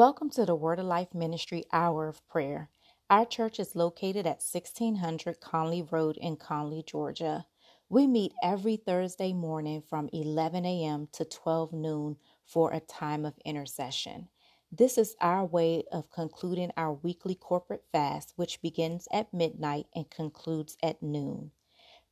Welcome to the Word of Life Ministry Hour of Prayer. Our church is located at 1600 Conley Road in Conley, Georgia. We meet every Thursday morning from 11 a.m. to 12 noon for a time of intercession. This is our way of concluding our weekly corporate fast, which begins at midnight and concludes at noon.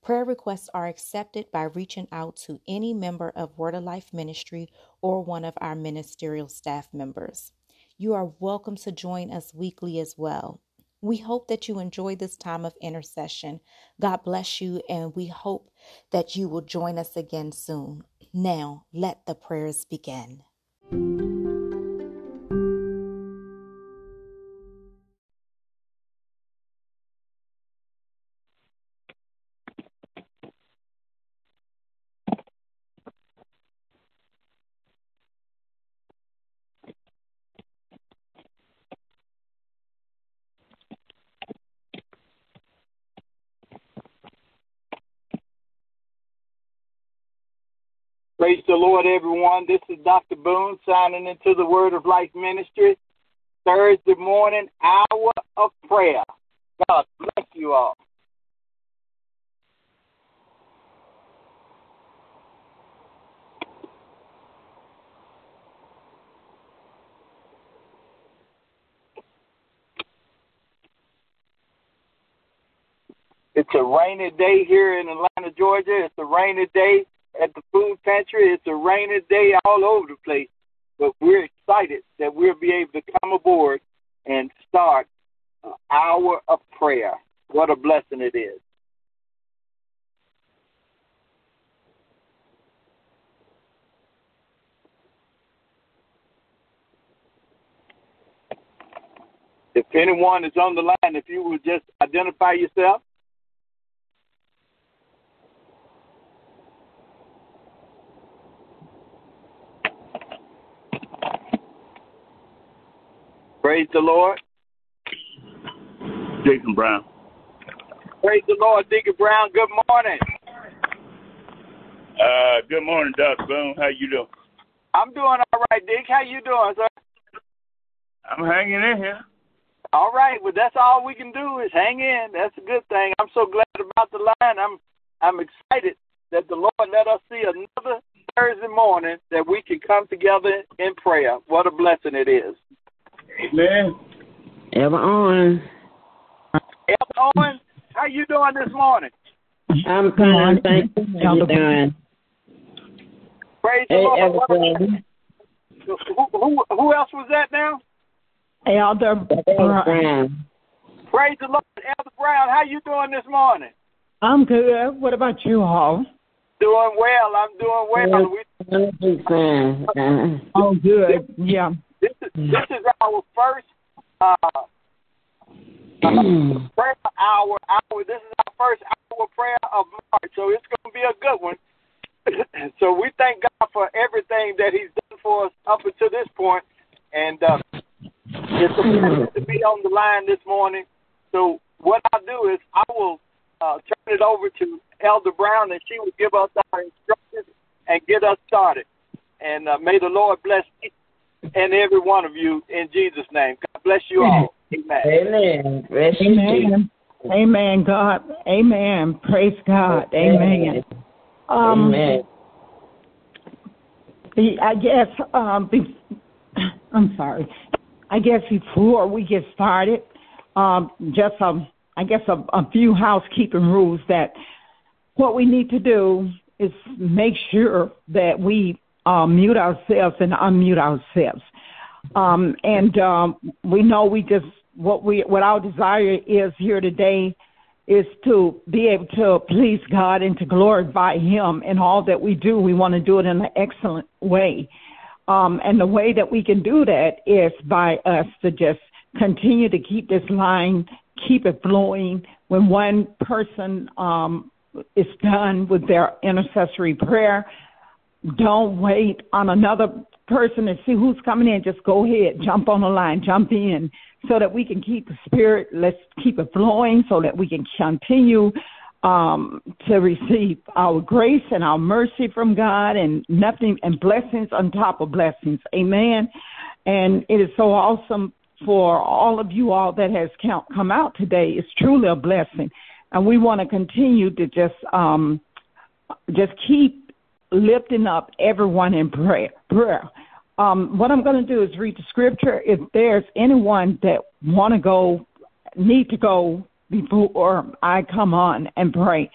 Prayer requests are accepted by reaching out to any member of Word of Life Ministry or one of our ministerial staff members. You are welcome to join us weekly as well. We hope that you enjoy this time of intercession. God bless you, and we hope that you will join us again soon. Now, let the prayers begin. Lord, everyone. This is Dr. Boone signing into the Word of Life Ministry. Thursday morning, hour of prayer. God bless you all. It's a rainy day here in Atlanta, Georgia. It's a rainy day at the food pantry. It's a rainy day all over the place, but we're excited that we'll be able to come aboard and start an hour of prayer. What a blessing it is. If anyone is on the line, if you would just identify yourself. Praise the Lord. Jason Brown. Praise the Lord, Deacon Brown. Good morning. Uh, good morning, Dr. Boone. How you doing? I'm doing all right, Dick. How you doing, sir? I'm hanging in here. All right. Well, that's all we can do is hang in. That's a good thing. I'm so glad about the line. I'm I'm excited that the Lord let us see another Thursday morning that we can come together in prayer. What a blessing it is. Amen. Ever on. Elder Owen, how you doing this morning? I'm fine, thank you. How you doing? Praise the Lord. Ever What- Brown. Who, who, who else was that now? Elder Brown. Praise the Lord. Elder Brown, how you doing this morning? I'm good. What about you all? Doing well. I'm doing well. We, I'm a big fan. Oh, good. Yeah. This is this is our first uh, uh, prayer hour. Hour. This is our first hour prayer of March, so it's going to be a good one. so we thank God for everything that He's done for us up until this point, and uh, it's a pleasure to be on the line this morning. So what I'll do is I will uh, turn it over to Elder Brown, and she will give us our instructions and get us started. And uh, may the Lord bless each and every one of you in Jesus' name. God bless you all. Amen. Amen. Rest in peace. Amen. Amen. God. Amen. Praise God. Amen. Um, Amen. the- I guess. Um, I'm sorry. I guess before we get started, um, just um, I guess a, a few housekeeping rules that what we need to do is make sure that we uh, mute ourselves and unmute ourselves. Um, and um, we know we just what we what our desire is here today is to be able to please God and to glorify Him in all that we do. We want to do it in an excellent way. Um, and the way that we can do that is by us to just continue to keep this line, keep it flowing. When one person um, is done with their intercessory prayer, don't wait on another person to see who's coming in. Just go ahead, jump on the line, jump in, so that we can keep the spirit. Let's keep it flowing, so that we can continue um, to receive our grace and our mercy from God, and nothing and blessings on top of blessings. Amen. And it is so awesome for all of you all that has come out today. It's truly a blessing. And we want to continue to just um, just keep lifting up everyone in prayer. prayer. Um, what I'm going to do is read the scripture. If there's anyone that want to go, need to go before I come on and pray,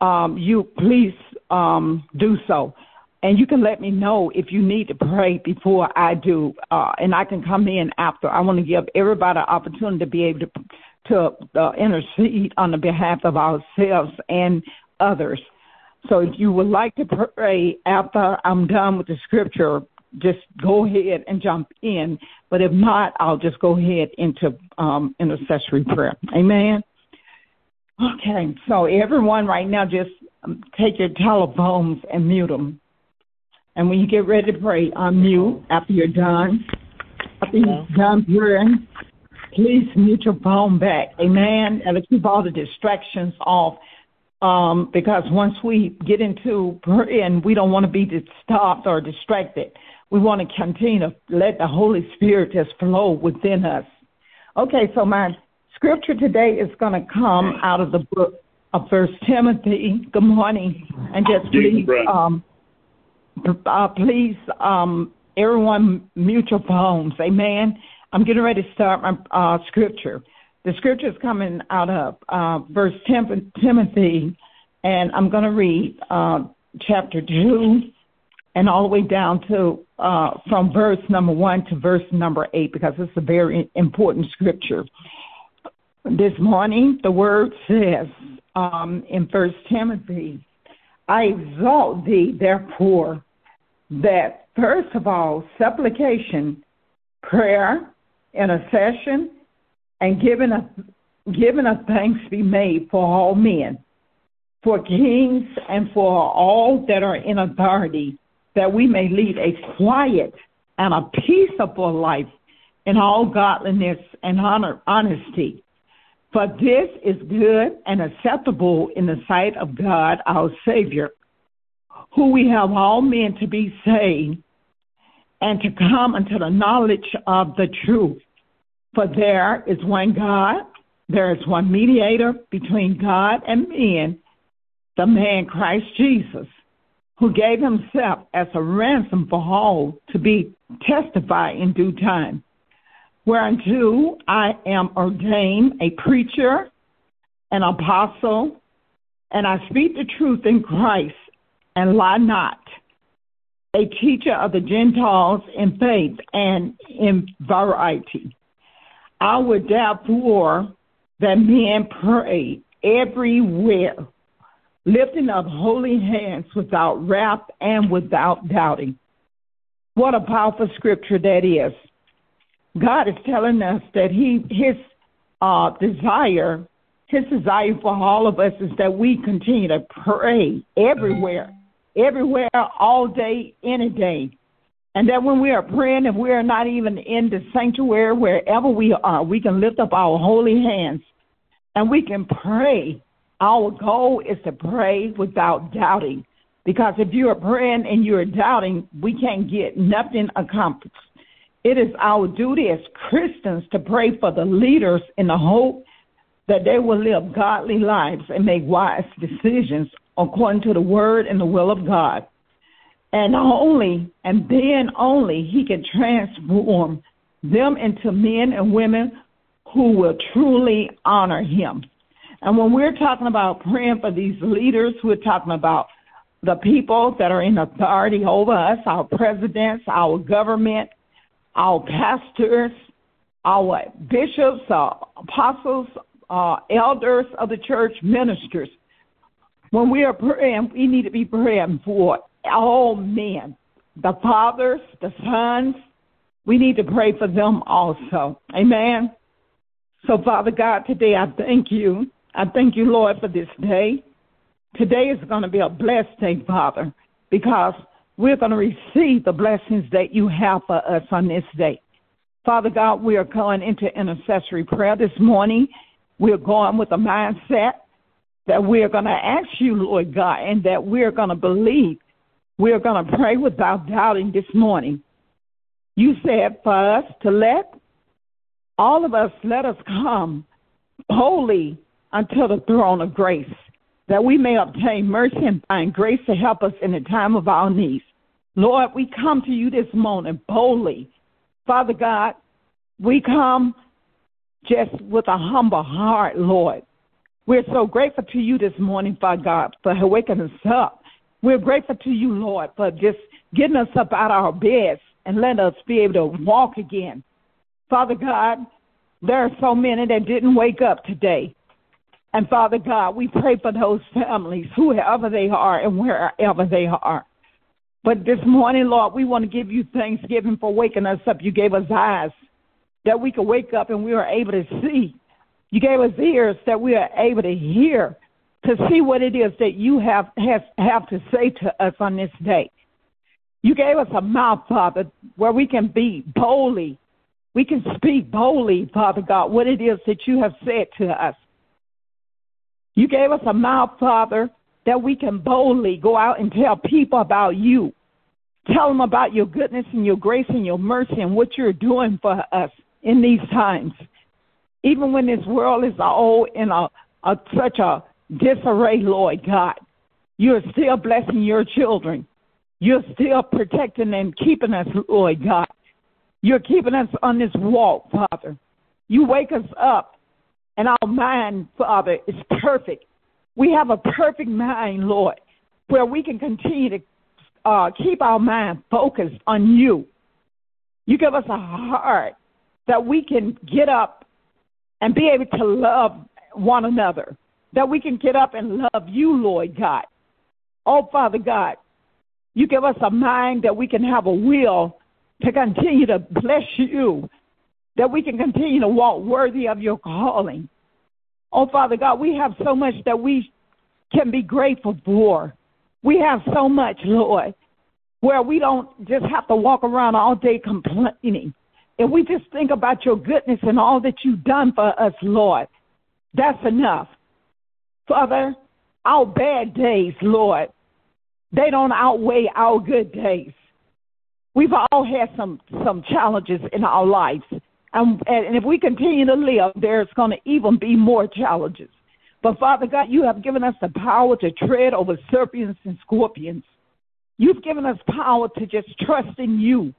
um, you please um, do so. And you can let me know if you need to pray before I do, uh, and I can come in after. I want to give everybody an opportunity to be able to to uh, intercede on the behalf of ourselves and others. So if you would like to pray after I'm done with the scripture, just go ahead and jump in. But if not, I'll just go ahead into um, intercessory prayer. Amen. Okay, so everyone right now, just take your telephones and mute them. And when you get ready to pray, unmute after you're done. After you're done praying, please mute your phone back. Amen. And keep all the distractions off. Um, because once we get into prayer, and we don't want to be stopped or distracted. We want to continue to let the Holy Spirit just flow within us. Okay, so my scripture today is going to come out of the book of First Timothy. Good morning, and just please, um, uh, please, um, everyone, mute your phones. Amen. I'm getting ready to start my uh, scripture. The scripture is coming out of uh, First Tim- Timothy, and I'm going to read uh, chapter two and all the way down to uh, from verse number one to verse number eight because it's a very important scripture. This morning, the word says um, in First Timothy, I exalt thee, therefore, that first of all, supplication, prayer, intercession, and giving of, giving of thanks be made for all men, for kings and for all that are in authority, that we may lead a quiet and a peaceable life in all godliness and honor, honesty. For this is good and acceptable in the sight of God our Savior, who we have all men to be saved and to come unto the knowledge of the truth. For there is one God, there is one mediator between God and men, the man Christ Jesus, who gave himself as a ransom for all to be testified in due time. Whereunto I am ordained a preacher, an apostle, and I speak the truth in Christ and lie not, a teacher of the Gentiles in faith and in variety. I would therefore that men pray everywhere, lifting up holy hands without wrath and without doubting. What a powerful scripture that is. God is telling us that He His uh, desire, His desire for all of us is that we continue to pray everywhere, everywhere, all day, any day. And that when we are praying, if we are not even in the sanctuary, wherever we are, we can lift up our holy hands and we can pray. Our goal is to pray without doubting. Because if you are praying and you're doubting, we can't get nothing accomplished. It is our duty as Christians to pray for the leaders in the hope that they will live godly lives and make wise decisions according to the word and the will of God and only and then only he can transform them into men and women who will truly honor him. And when we're talking about praying for these leaders, we're talking about the people that are in authority over us, our presidents, our government, our pastors, our bishops, our apostles, our elders of the church, ministers. When we are praying, we need to be praying for Oh, all men, the fathers, the sons. We need to pray for them also. Amen. So, Father God, today I thank you. I thank you, Lord, for this day. Today is going to be a blessed day, Father, because we're going to receive the blessings that you have for us on this day. Father God, we are going into intercessory prayer this morning. We're going with a mindset that we're going to ask you, Lord God, and that we're going to believe we are going to pray without doubting this morning. You said for us to let all of us let us come boldly unto the throne of grace, that we may obtain mercy and find grace to help us in the time of our needs. Lord, we come to you this morning boldly. Father God, we come just with a humble heart, Lord. We're so grateful to you this morning, Father God, for waking us up. We're grateful to you, Lord, for just getting us up out of our beds and letting us be able to walk again. Father God, there are so many that didn't wake up today. And Father God, we pray for those families, whoever they are and wherever they are. But this morning, Lord, we want to give you thanksgiving for waking us up. You gave us eyes that we could wake up and we were able to see. You gave us ears that we are able to hear, to see what it is that you have, have, have to say to us on this day. You gave us a mouth, Father, where we can be boldly. We can speak boldly, Father God, what it is that you have said to us. You gave us a mouth, Father, that we can boldly go out and tell people about you. Tell them about your goodness and your grace and your mercy and what you're doing for us in these times. Even when this world is all in a, a such a disarray, Lord God, you're still blessing your children. You're still protecting and keeping us, Lord God. You're keeping us on this walk, Father. You wake us up, and our mind, Father, is perfect. We have a perfect mind, Lord, where we can continue to uh, keep our mind focused on you. You give us a heart that we can get up and be able to love one another, that we can get up and love you, Lord God. Oh, Father God, you give us a mind that we can have a will to continue to bless you, that we can continue to walk worthy of your calling. Oh, Father God, we have so much that we can be grateful for. We have so much, Lord, where we don't just have to walk around all day complaining. If we just think about your goodness and all that you've done for us, Lord, that's enough. Father, our bad days, Lord, they don't outweigh our good days. We've all had some some challenges in our lives, and and if we continue to live, there's going to even be more challenges. But Father God, you have given us the power to tread over serpents and scorpions. You've given us power to just trust in you,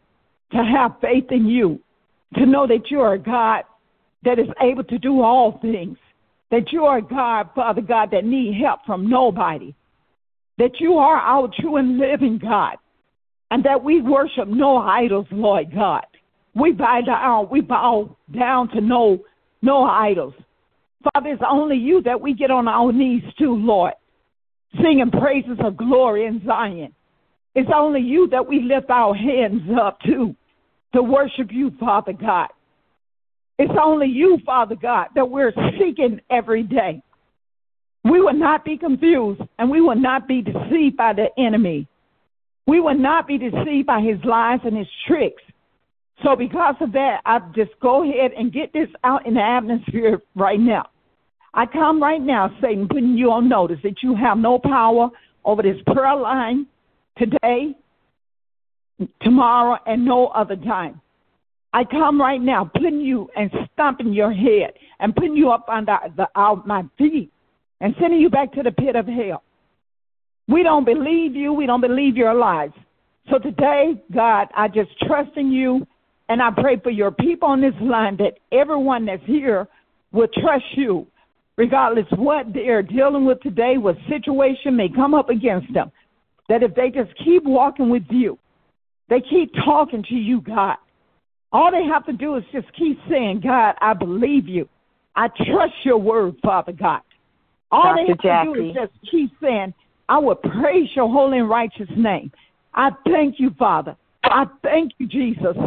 to have faith in you, to know that you are a God that is able to do all things, that you are God, Father God, that need help from nobody, that you are our true and living God, and that we worship no idols, Lord God. We bow down, we bow down to no no idols. Father, it's only you that we get on our knees to, Lord, singing praises of glory in Zion. It's only you that we lift our hands up to, to worship you, Father God. It's only you, Father God, that we're seeking every day. We will not be confused and we will not be deceived by the enemy. We will not be deceived by his lies and his tricks. So, because of that, I just go ahead and get this out in the atmosphere right now. I come right now, Satan, putting you on notice that you have no power over this prayer line today, tomorrow, and no other time. I come right now, putting you and stomping your head and putting you up under the, out my feet and sending you back to the pit of hell. We don't believe you. We don't believe your lies. So today, God, I just trust in you and I pray for your people on this line that everyone that's here will trust you, regardless what they're dealing with today, what situation may come up against them. That if they just keep walking with you, they keep talking to you, God. All they have to do is just keep saying, God, I believe you. I trust your word, Father God. All Dr. they have Jackie. to do is just keep saying, I will praise your holy and righteous name. I thank you, Father. I thank you, Jesus.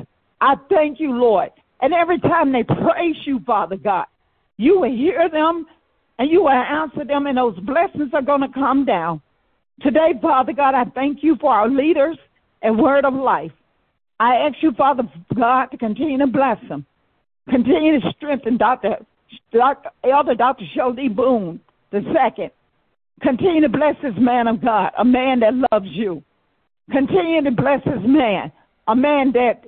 I thank you, Lord. And every time they praise you, Father God, you will hear them and you will answer them, and those blessings are going to come down. Today, Father God, I thank you for our leaders and word of life. I ask you, Father God, to continue to bless them. Continue to strengthen Dr. Dr. Elder Dr. Shelby Boone the second. Continue to bless this man of God, a man that loves you. Continue to bless this man, a man that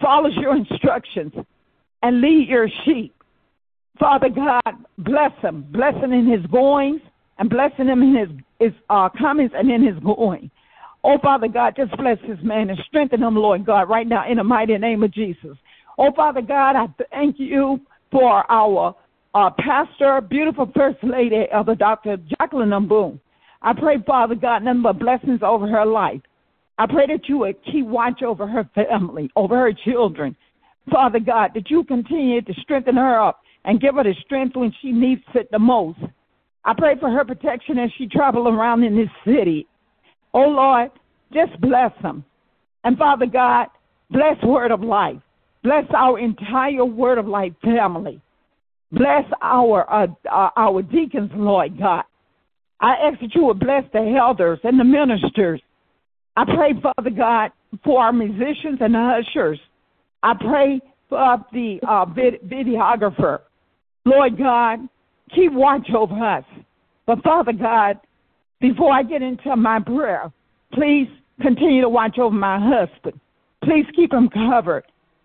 follows your instructions and lead your sheep. Father God, bless him, bless him in his goings and blessing him in his, his uh, comings and in his going. Oh, Father God, just bless this man and strengthen him, Lord God, right now in the mighty name of Jesus. Oh, Father God, I thank you for our uh, pastor, beautiful first lady of the Dr. Jacqueline Boone. I pray, Father God, nothing but blessings over her life. I pray that you would keep watch over her family, over her children. Father God, that you continue to strengthen her up and give her the strength when she needs it the most. I pray for her protection as she travels around in this city. Oh Lord, just bless them. And Father God, bless Word of Life. Bless our entire Word of Life family. Bless our uh, uh, our deacons, Lord God. I ask that you would bless the elders and the ministers. I pray, Father God, for our musicians and the ushers. I pray for the uh, vid- videographer. Lord God, keep watch over us. But Father God, before I get into my prayer, please continue to watch over my husband. Please keep him covered.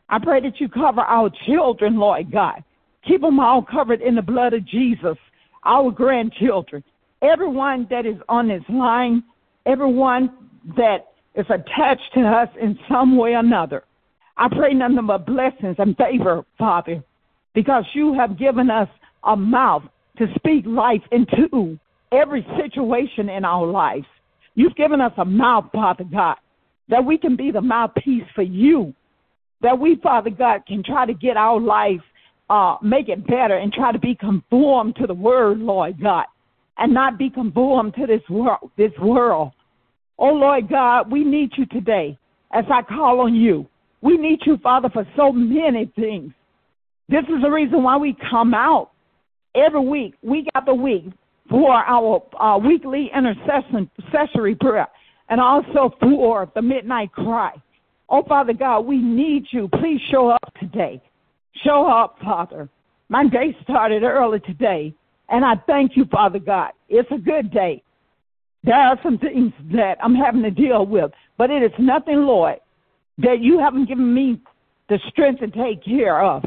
I pray that you cover our children, Lord God. Keep them all covered in the blood of Jesus, our grandchildren, everyone that is on this line, everyone that is attached to us in some way or another. I pray nothing but blessings and favor, Father, because you have given us a mouth to speak life into every situation in our lives. You've given us a mouth, Father God, that we can be the mouthpiece for you, that we, Father God, can try to get our life uh, make it better and try to be conformed to the word, Lord God, and not be conformed to this world. This world. Oh Lord God, we need you today as I call on you. We need you, Father, for so many things. This is the reason why we come out every week, week after week, for our uh, weekly intercessory prayer and also for the midnight cry. Oh, Father God, we need you. Please show up today. Show up, Father. My day started early today, and I thank you, Father God. It's a good day. There are some things that I'm having to deal with, but it is nothing, Lord, that you haven't given me the strength to take care of.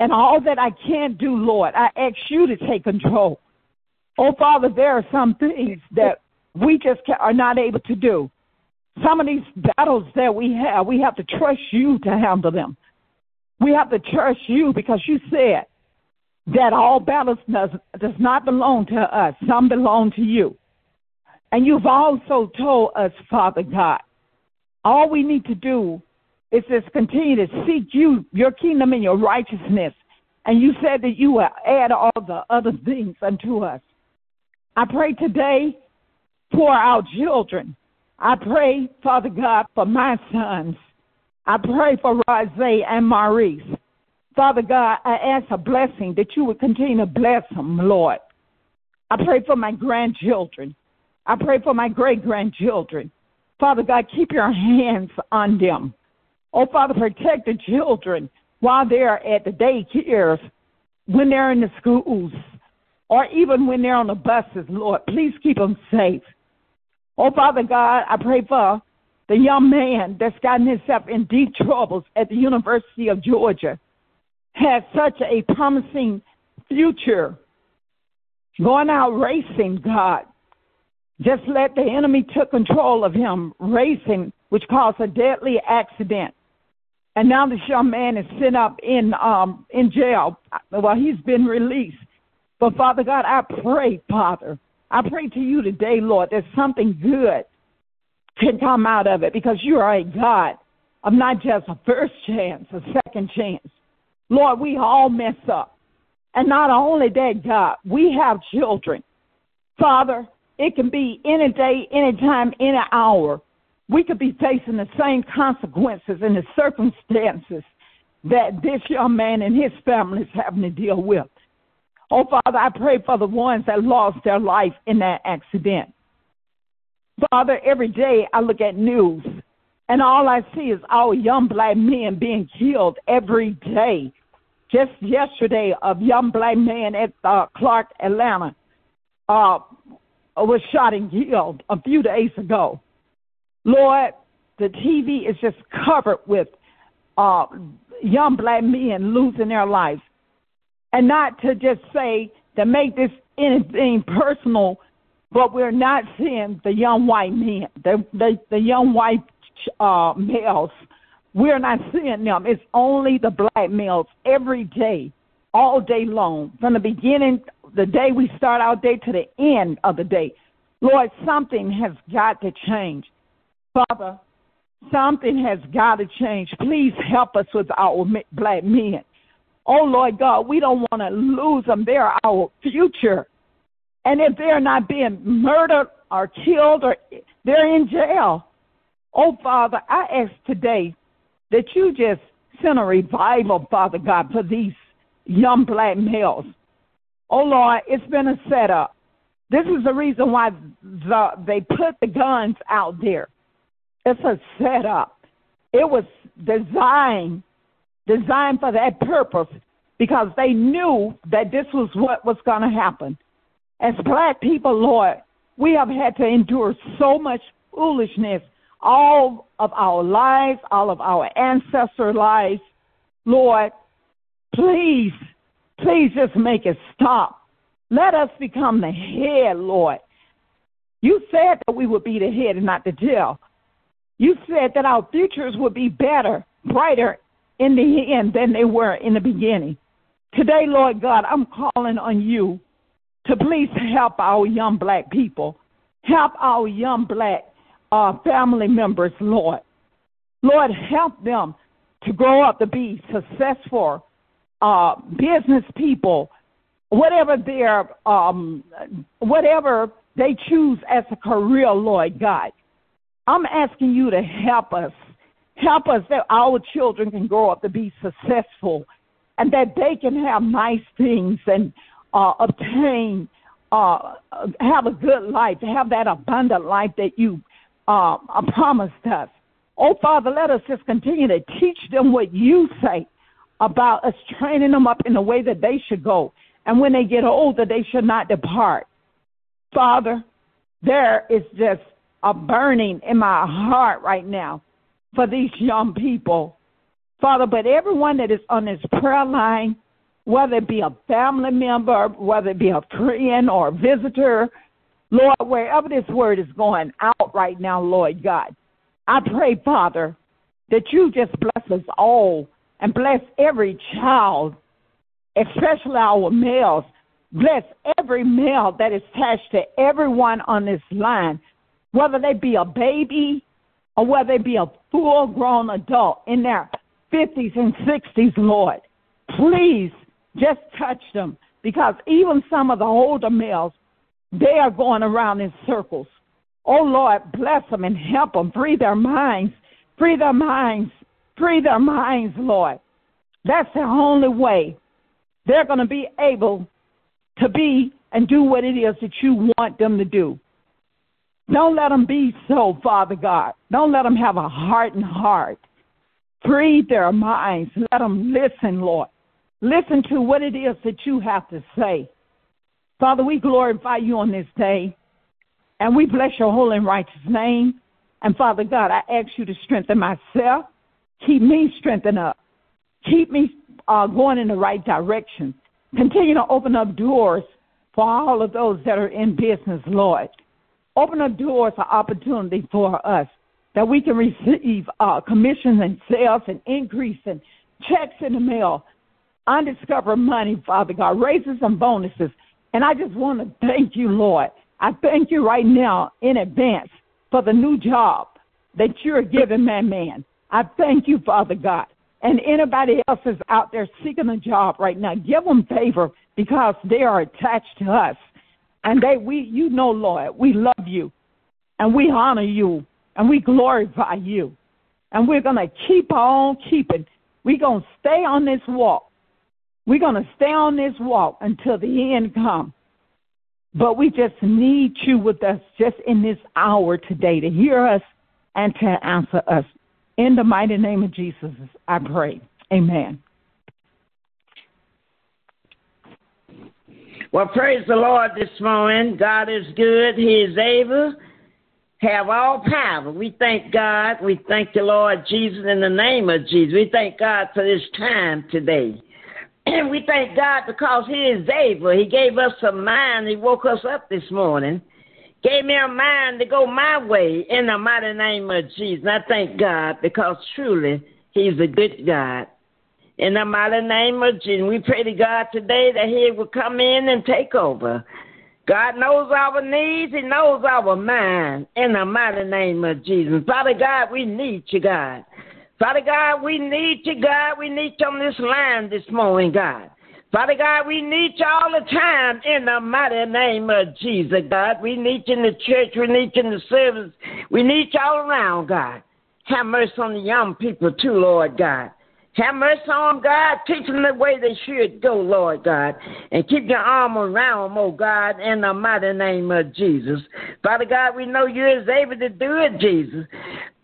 And all that I can't do, Lord, I ask you to take control. Oh, Father, there are some things that we just are not able to do. Some of these battles that we have, we have to trust you to handle them. We have to trust you because you said that all battles does, does not belong to us. Some belong to you. And you've also told us, Father God, all we need to do is just continue to seek you, your kingdom and your righteousness. And you said that you will add all the other things unto us. I pray today for our children. I pray, Father God, for my sons. I pray for Rosé and Maurice. Father God, I ask a blessing that you would continue to bless them, Lord. I pray for my grandchildren. I pray for my great grandchildren. Father God, keep your hands on them. Oh, Father, protect the children while they're at the daycares, when they're in the schools, or even when they're on the buses, Lord. Please keep them safe. Oh, Father God, I pray for the young man that's gotten himself in deep troubles at the University of Georgia has such a promising future going out racing, God. Just let the enemy took control of him racing, which caused a deadly accident. And now this young man is sent up in um in jail. Well, he's been released. But Father God, I pray, Father, I pray to you today, Lord, there's something good can come out of it because you are a God of not just a first chance, a second chance. Lord, we all mess up. And not only that, God, we have children. Father, it can be any day, any time, any hour. We could be facing the same consequences and the circumstances that this young man and his family is having to deal with. Oh, Father, I pray for the ones that lost their life in that accident. Father, every day I look at news and all I see is all young black men being killed every day. Just yesterday, a young black man at uh, Clark, Atlanta, uh, was shot and killed a few days ago. Lord, the TV is just covered with uh, young black men losing their lives. And not to just say to make this anything personal, but we're not seeing the young white men, the the, the young white uh, males. We're not seeing them. It's only the black males every day, all day long, from the beginning, the day we start our day to the end of the day. Lord, something has got to change. Father, something has got to change. Please help us with our black men. Oh, Lord God, we don't want to lose them. They're our future. And if they're not being murdered or killed or they're in jail, oh, Father, I ask today that you just send a revival, Father God, for these young black males. Oh, Lord, it's been a setup. This is the reason why the, they put the guns out there. It's a setup. It was designed designed for that purpose because they knew that this was what was going to happen. As black people, Lord, we have had to endure so much foolishness all of our lives, all of our ancestor lives. Lord, please, please just make it stop. Let us become the head, Lord. You said that we would be the head and not the tail. You said that our futures would be better, brighter in the end than they were in the beginning. Today, Lord God, I'm calling on you to please help our young black people. Help our young black uh, family members, Lord. Lord, help them to grow up to be successful uh, business people, whatever their um, whatever they choose as a career, Lord God. I'm asking you to help us. Help us that our children can grow up to be successful and that they can have nice things and uh, obtain, uh, have a good life, have that abundant life that you uh, promised us. Oh, Father, let us just continue to teach them what you say about us training them up in the way that they should go. And when they get older, they should not depart. Father, there is just a burning in my heart right now for these young people. Father, but everyone that is on this prayer line, whether it be a family member, whether it be a friend or a visitor, Lord, wherever this word is going out right now, Lord God, I pray, Father, that you just bless us all and bless every child, especially our males. Bless every male that is attached to everyone on this line, whether they be a baby or whether they be a full grown adult in their 50s and 60s, Lord. Please just touch them because even some of the older males, they are going around in circles. Oh, Lord, bless them and help them. Free their minds. Free their minds. Free their minds, Lord. That's the only way they're going to be able to be and do what it is that you want them to do. Don't let them be so, Father God. Don't let them have a hardened heart. Free their minds. Let them listen, Lord. Listen to what it is that you have to say. Father, we glorify you on this day, and we bless your holy and righteous name. And Father God, I ask you to strengthen myself. Keep me strengthened up. Keep me uh, going in the right direction. Continue to open up doors for all of those that are in business, Lord. Open up doors of opportunity for us that we can receive uh, commissions and sales and increase and checks in the mail, undiscovered money, Father God, raises and bonuses. And I just want to thank you, Lord. I thank you right now in advance for the new job that you're giving my man. I thank you, Father God. And anybody else is out there seeking a job right now, give them favor because they are attached to us. And they, we, you know, Lord, we love you and we honor you and we glorify you. And we're going to keep on keeping. We're going to stay on this walk. We're going to stay on this walk until the end comes. But we just need you with us just in this hour today to hear us and to answer us. In the mighty name of Jesus, I pray. Amen. Well, praise the Lord this morning. God is good. He is able. have all power. We thank God. We thank the Lord Jesus in the name of Jesus. We thank God for this time today. And we thank God because He is able. He gave us a mind. He woke us up this morning. Gave me a mind to go my way in the mighty name of Jesus. And I thank God because truly He's a good God. In the mighty name of Jesus, we pray to God today that He will come in and take over. God knows our needs. He knows our mind. In the mighty name of Jesus. Father God, we need you, God. Father God, we need you, God. We need you on this line this morning, God. Father God, we need you all the time in the mighty name of Jesus, God. We need you in the church. We need you in the service. We need you all around, God. Have mercy on the young people, too, Lord God. Have mercy on them, God. Teach them the way they should go, Lord God. And keep your arm around them, oh God, in the mighty name of Jesus. Father God, we know you is able to do it, Jesus.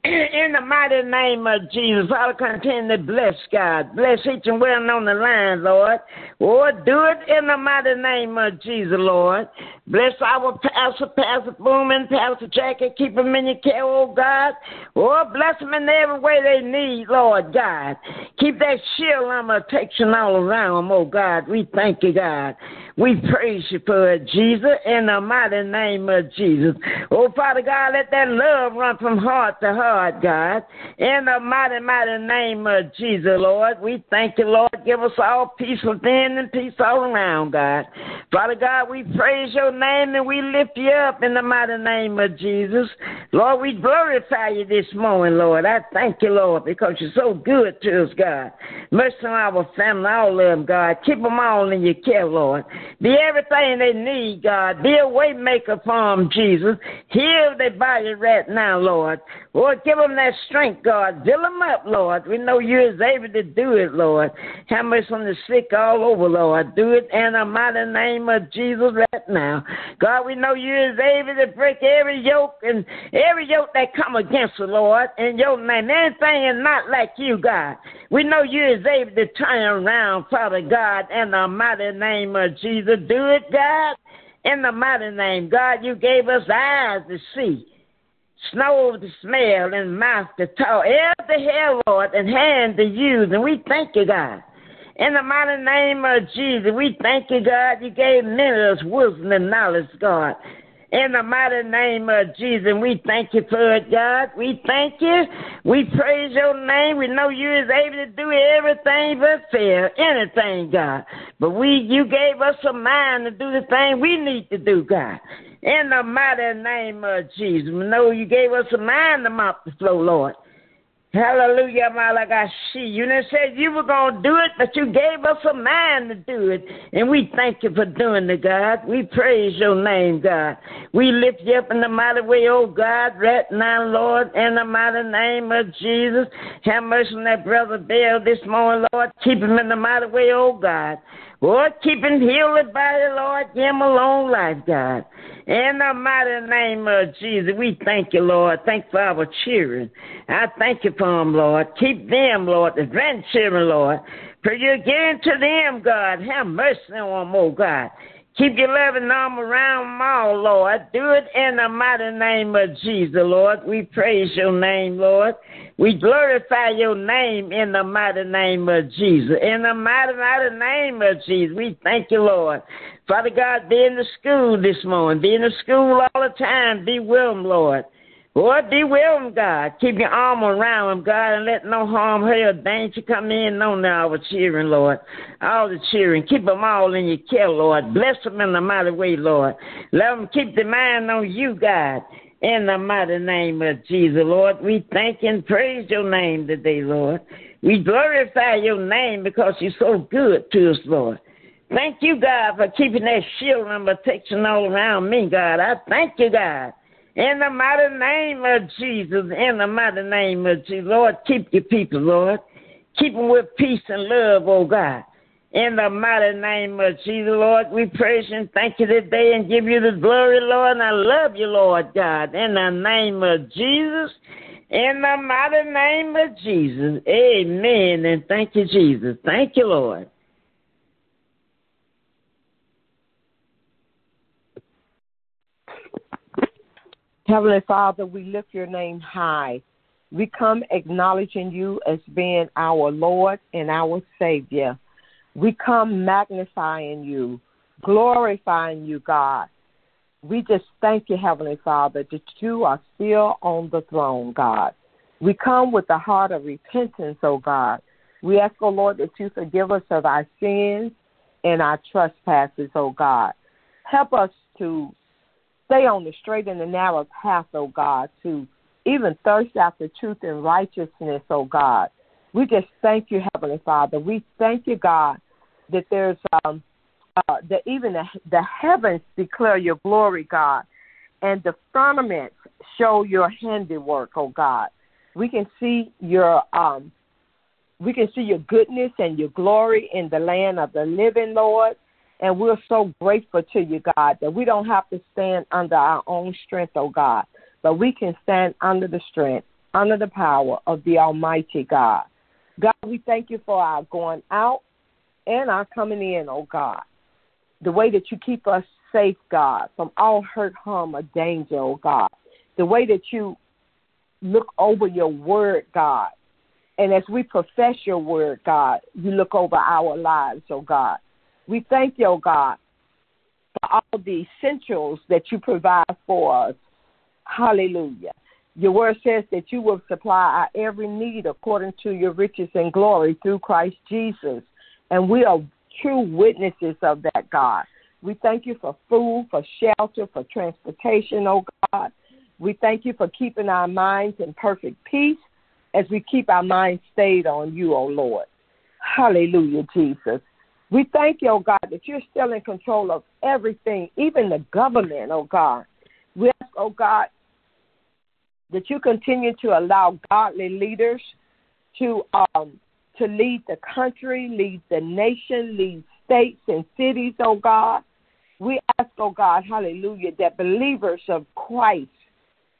In the mighty name of Jesus, Father, continue to bless God. Bless each and one on the line, Lord. Lord, do it in the mighty name of Jesus, Lord. Bless our pastor, Pastor Bowman, Pastor Jackie. Keep them in your care, oh God. Oh, bless them in every way they need, Lord God. Keep that shield armor protection all around them, oh God. We thank you, God. We praise you for it, Jesus, in the mighty name of Jesus. Oh, Father God, let that love run from heart to heart, God. In the mighty, mighty name of Jesus, Lord. We thank you, Lord. Give us all peace within and peace all around, God. Father God, we praise your name and we lift you up in the mighty name of Jesus. Lord, we glorify you this morning, Lord. I thank you, Lord, because you're so good to us, God. Mercy on our family, all of them, God. Keep them all in your care, Lord. Be everything they need, God. Be a way maker for them, Jesus. Heal their body right now, Lord. Lord, give them that strength, God. Fill them up, Lord. We know you is able to do it, Lord. Have mercy on the sick all over, Lord. Do it in the mighty name of Jesus right now. God, we know you is able to break every yoke and every yoke that come against the Lord, in your name. Anything is not like you, God. We know you is able to turn around, Father God, in the mighty name of Jesus. Do it, God. In the mighty name, God, you gave us eyes to see snow to smell and mouth to talk, ear to hear, Lord, and hand to use. And we thank you, God. In the mighty name of Jesus, we thank you, God. You gave many of us wisdom and knowledge, God. In the mighty name of Jesus, and we thank you for it, God. We thank you. We praise your name. We know you is able to do everything but fail, anything, God. But we, you gave us a mind to do the thing we need to do, God. In the mighty name of Jesus. We know you gave us a mind to mop the floor, Lord. Hallelujah, Malagashi. You didn't you were going to do it, but you gave us a mind to do it. And we thank you for doing it, God. We praise your name, God. We lift you up in the mighty way, oh God, right now, Lord, in the mighty name of Jesus. Have mercy on that brother Bill this morning, Lord. Keep him in the mighty way, oh God. Lord, keep him healed by the Lord. Give him a long life, God. In the mighty name of Jesus, we thank you, Lord. Thank you for our children. I thank you for them, Lord. Keep them, Lord, the grandchildren, Lord. For you give to them, God. Have mercy on them, oh God. Keep your loving arm around them all, Lord. Do it in the mighty name of Jesus, Lord. We praise your name, Lord. We glorify your name in the mighty name of Jesus. In the mighty, mighty name of Jesus, we thank you, Lord. Father God, be in the school this morning. Be in the school all the time. Be with them, Lord. Lord, be with them, God. Keep your arm around them, God, and let no harm, hurt, or danger come in on our children, Lord. All the children, keep them all in your care, Lord. Bless them in the mighty way, Lord. Let them keep their mind on you, God. In the mighty name of Jesus, Lord, we thank and praise your name today, Lord. We glorify your name because you're so good to us, Lord. Thank you, God, for keeping that shield and protection all around me, God. I thank you, God. In the mighty name of Jesus, in the mighty name of Jesus, Lord, keep your people, Lord. Keep them with peace and love, oh God. In the mighty name of Jesus, Lord, we praise you and thank you today and give you the glory, Lord. And I love you, Lord God. In the name of Jesus, in the mighty name of Jesus, amen. And thank you, Jesus. Thank you, Lord. Heavenly Father, we lift your name high. We come acknowledging you as being our Lord and our Savior. We come magnifying you, glorifying you, God. We just thank you, Heavenly Father, that you are still on the throne, God. We come with a heart of repentance, O God. We ask, O Lord, that you forgive us of our sins and our trespasses, O God. Help us to stay on the straight and the narrow path, O God, to even thirst after truth and righteousness, O God. We just thank you, Heavenly Father. We thank you, God, that there's um, uh, that even the, the heavens declare your glory, God, and the firmaments show your handiwork, oh God. We can see your um, we can see your goodness and your glory in the land of the living, Lord. And we're so grateful to you, God, that we don't have to stand under our own strength, oh God, but we can stand under the strength, under the power of the Almighty God. God, we thank you for our going out and our coming in, oh God the way that you keep us safe, God, from all hurt, harm, or danger, oh God. The way that you look over your word, God. And as we profess your word, God, you look over our lives, oh God. We thank you, oh God, for all the essentials that you provide for us. Hallelujah. Your word says that you will supply our every need according to your riches and glory through Christ Jesus. And we are true witnesses of that, God. We thank you for food, for shelter, for transportation, oh God. We thank you for keeping our minds in perfect peace as we keep our minds stayed on you, oh Lord. Hallelujah, Jesus. We thank you, oh God, that you're still in control of everything, even the government, oh God. We ask, oh God, that you continue to allow godly leaders to um, to lead the country, lead the nation, lead states and cities, oh God. We ask, oh God, hallelujah, that believers of Christ,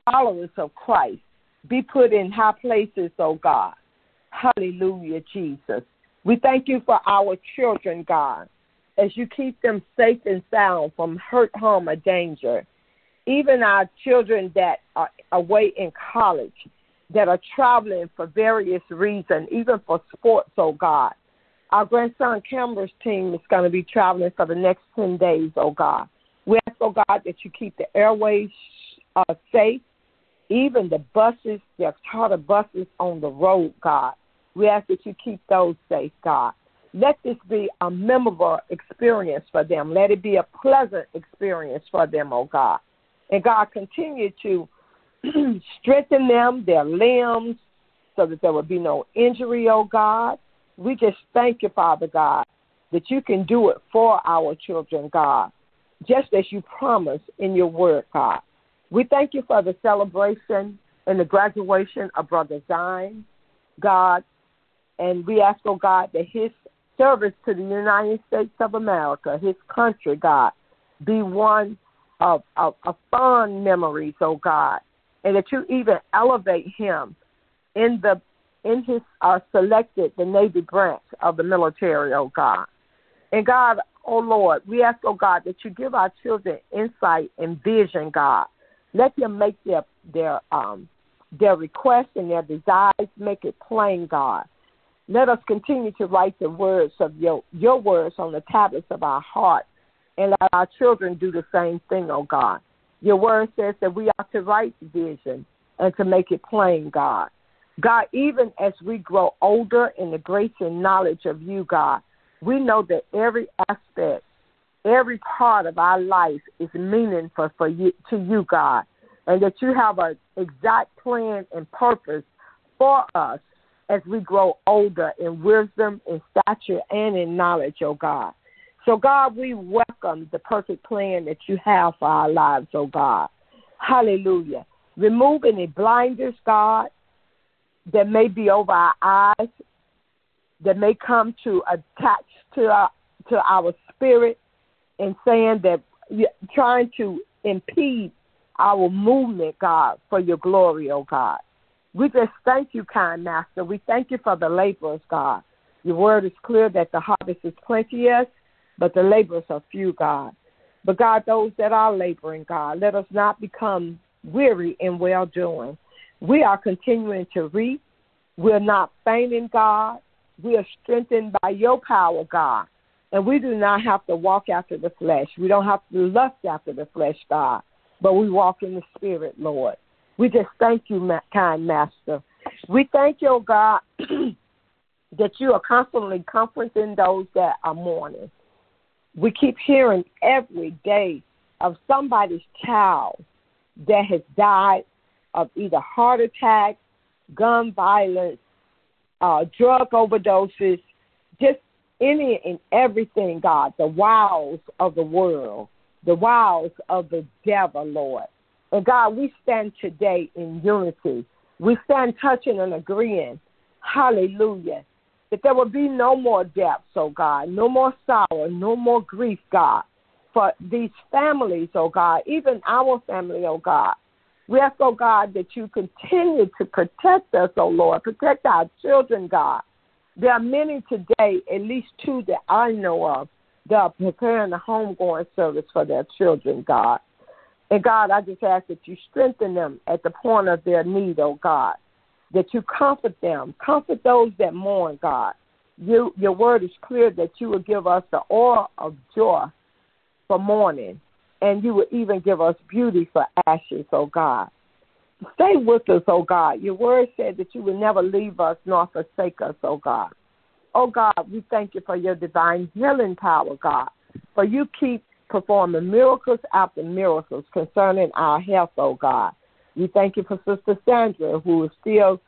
followers of Christ, be put in high places, oh God. Hallelujah, Jesus. We thank you for our children, God, as you keep them safe and sound from hurt, harm, or danger. Even our children that are away in college, that are traveling for various reasons, even for sports, oh God. Our grandson Cameron's team is going to be traveling for the next 10 days, oh God. We ask, oh God, that you keep the airways uh, safe, even the buses, the charter buses on the road, God. We ask that you keep those safe, God. Let this be a memorable experience for them. Let it be a pleasant experience for them, oh God. And God, continued to strengthen them, their limbs, so that there would be no injury, oh God. We just thank you, Father God, that you can do it for our children, God, just as you promised in your word, God. We thank you for the celebration and the graduation of Brother Zion, God, and we ask, oh God, that his service to the United States of America, his country, God, be one of, of, fond memories, oh God, and that you even elevate him in the in his uh, selected the Navy branch of the military, oh God. And God, oh Lord, we ask, oh God, that you give our children insight and vision, God. Let them make their their um their requests and their desires, make it plain, God. Let us continue to write the words of your your words on the tablets of our heart, and let our children do the same thing, oh God. Your word says that we are to write vision and to make it plain, God. God, even as we grow older in the grace and knowledge of you, God, we know that every aspect, every part of our life is meaningful for you to you, God, and that you have an exact plan and purpose for us as we grow older in wisdom, in stature, and in knowledge, oh God. So, God, we welcome the perfect plan that you have for our lives, oh God. Hallelujah. Remove any blinders, God, that may be over our eyes, that may come to attach to our, to our spirit and saying that trying to impede our movement, God, for your glory, oh God. We just thank you, kind master. We thank you for the laborers, God. Your word is clear that the harvest is plenteous but the laborers are few, God. But God, those that are laboring, God, let us not become weary in well doing. We are continuing to reap. We're not fainting, God. We are strengthened by your power, God. And we do not have to walk after the flesh. We don't have to lust after the flesh, God. But we walk in the Spirit, Lord. We just thank you, kind Master. We thank you, oh God, that you are constantly comforting those that are mourning. We keep hearing every day of somebody's child that has died of either heart attack, gun violence, uh, drug overdoses, just any and everything, God, the wiles of the world, the wiles of the devil, Lord. And God, we stand today in unity. We stand touching and agreeing. Hallelujah. That there will be no more deaths, oh God, no more sorrow, no more grief, God, for these families, oh God, even our family, oh God. We ask, oh God, that you continue to protect us, oh Lord, protect our children, God. There are many today, at least two that I know of, that are preparing the homegoing service for their children, God. And God, I just ask that you strengthen them at the point of their need, oh God. That you comfort them, comfort those that mourn, God. You, your word is clear that you will give us the oil of joy for mourning and you will even give us beauty for ashes, oh God. Stay with us, oh God. Your word said that you will never leave us nor forsake us, oh God. Oh God, we thank you for your divine healing power, God. For you keep performing miracles after miracles concerning our health, oh God. We thank you for Sister Sandra, who is still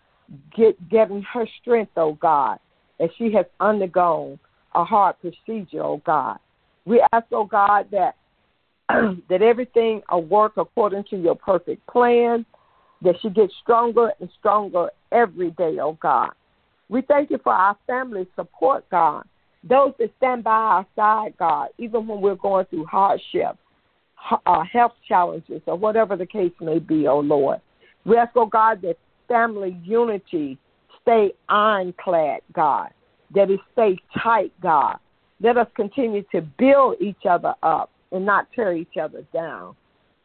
get, getting her strength, oh God, as she has undergone a heart procedure, oh God. We ask, oh God, that that everything will work according to your perfect plan, that she gets stronger and stronger every day, oh God. We thank you for our family support, God. Those that stand by our side, God, even when we're going through hardship, uh, health challenges, or whatever the case may be, oh Lord. We ask, oh God, that family unity stay ironclad, God, that it stay tight, God. Let us continue to build each other up and not tear each other down.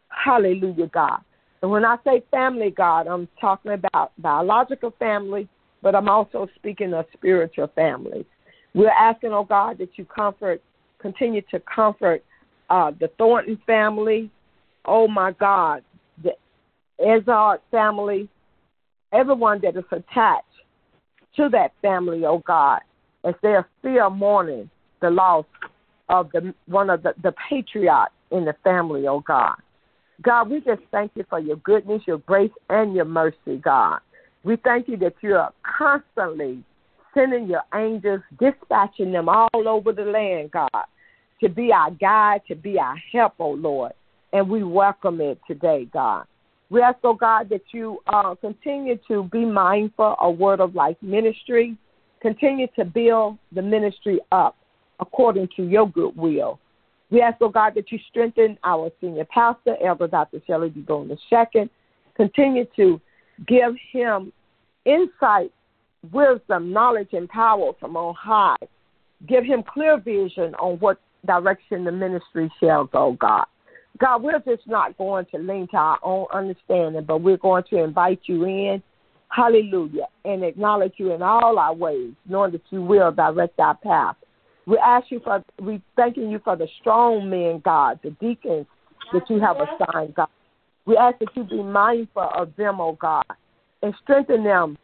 Hallelujah, God. And when I say family, God, I'm talking about biological family, but I'm also speaking of spiritual families. We're asking, oh God, that you comfort, continue to comfort uh, the Thornton family. Oh my God, the Ezard family, everyone that is attached to that family, oh God, as they are still mourning the loss of the one of the, the patriarchs in the family, oh God. God, we just thank you for your goodness, your grace, and your mercy, God. We thank you that you are constantly sending your angels, dispatching them all over the land, God, to be our guide, to be our help, oh Lord. And we welcome it today, God. We ask, oh God, that you uh, continue to be mindful of Word of Life ministry, continue to build the ministry up according to your good will. We ask, oh God, that you strengthen our senior pastor, Elder Dr. Shelley D. Golden II. Continue to give him insight, wisdom, knowledge, and power from on high. Give him clear vision on what direction the ministry shall go, God. God, we're just not going to lean to our own understanding, but we're going to invite you in. Hallelujah. And acknowledge you in all our ways, knowing that you will direct our path. We ask you for, we thanking you for the strong men, God, the deacons that you have assigned, God. We ask that you be mindful of them, oh God, and strengthen them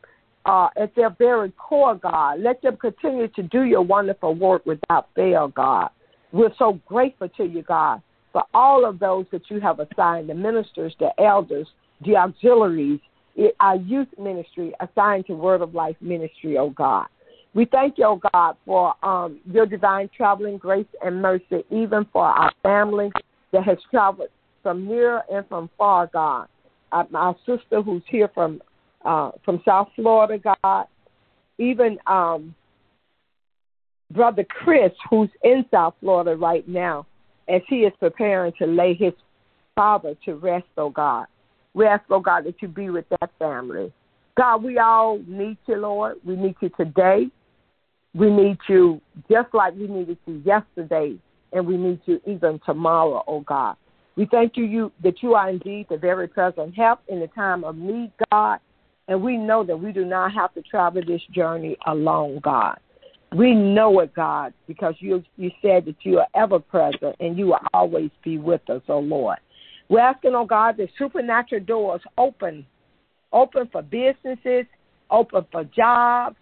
uh, at their very core, God. Let them continue to do your wonderful work without fail, God. We're so grateful to you, God, for all of those that you have assigned the ministers, the elders, the auxiliaries, our youth ministry assigned to Word of Life ministry, oh God. We thank you, oh God, for um, your divine traveling grace and mercy, even for our family that has traveled from near and from far, God. Uh, sister who's here from uh, from South Florida, God. Even um, Brother Chris, who's in South Florida right now, as he is preparing to lay his father to rest, oh God. We ask, oh God, that you be with that family. God, we all need you, Lord. We need you today. We need you just like we needed you yesterday, and we need you even tomorrow, oh God. We thank you, you that you are indeed the very present help in the time of need, God. And we know that we do not have to travel this journey alone, God. We know it, God, because you you said that you are ever present and you will always be with us, oh Lord. We're asking, oh God, that supernatural doors open, open for businesses, open for jobs,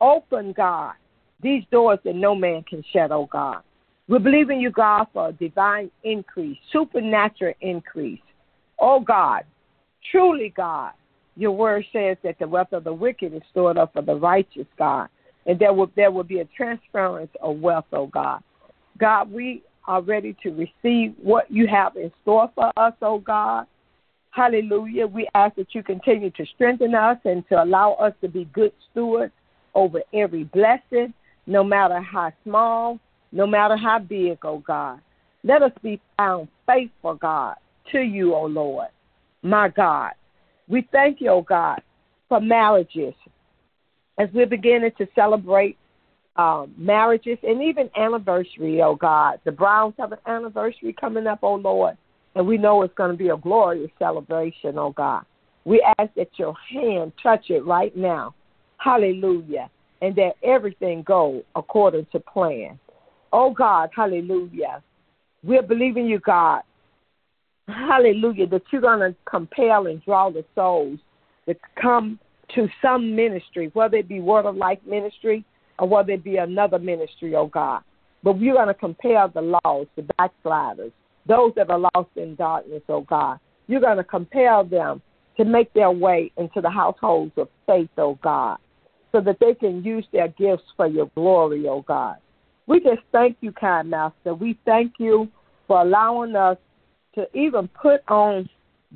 open, God, these doors that no man can shut, oh God. We believe in you, God, for a divine increase, supernatural increase. Oh God, truly, God, your word says that the wealth of the wicked is stored up for the righteous, God, and there will there will be a transference of wealth, oh God. God, we are ready to receive what you have in store for us, oh God. Hallelujah. We ask that you continue to strengthen us and to allow us to be good stewards over every blessing, no matter how small, no matter how big, oh God. Let us be found faithful, God, to you, oh Lord. My God. We thank you, oh God, for marriages. As we're beginning to celebrate um, marriages and even anniversary, oh God. The Browns have an anniversary coming up, oh Lord. And we know it's going to be a glorious celebration, oh God. We ask that your hand touch it right now. Hallelujah. And that everything go according to plan. Oh God, hallelujah. We're believing you, God. Hallelujah, that you're going to compel and draw the souls to come to some ministry, whether it be Word of Life ministry or whether it be another ministry, oh God. But we're going to compel the lost, the backsliders, those that are lost in darkness, oh God. You're going to compel them to make their way into the households of faith, oh God, so that they can use their gifts for your glory, oh God. We just thank you, kind master. We thank you for allowing us to even put on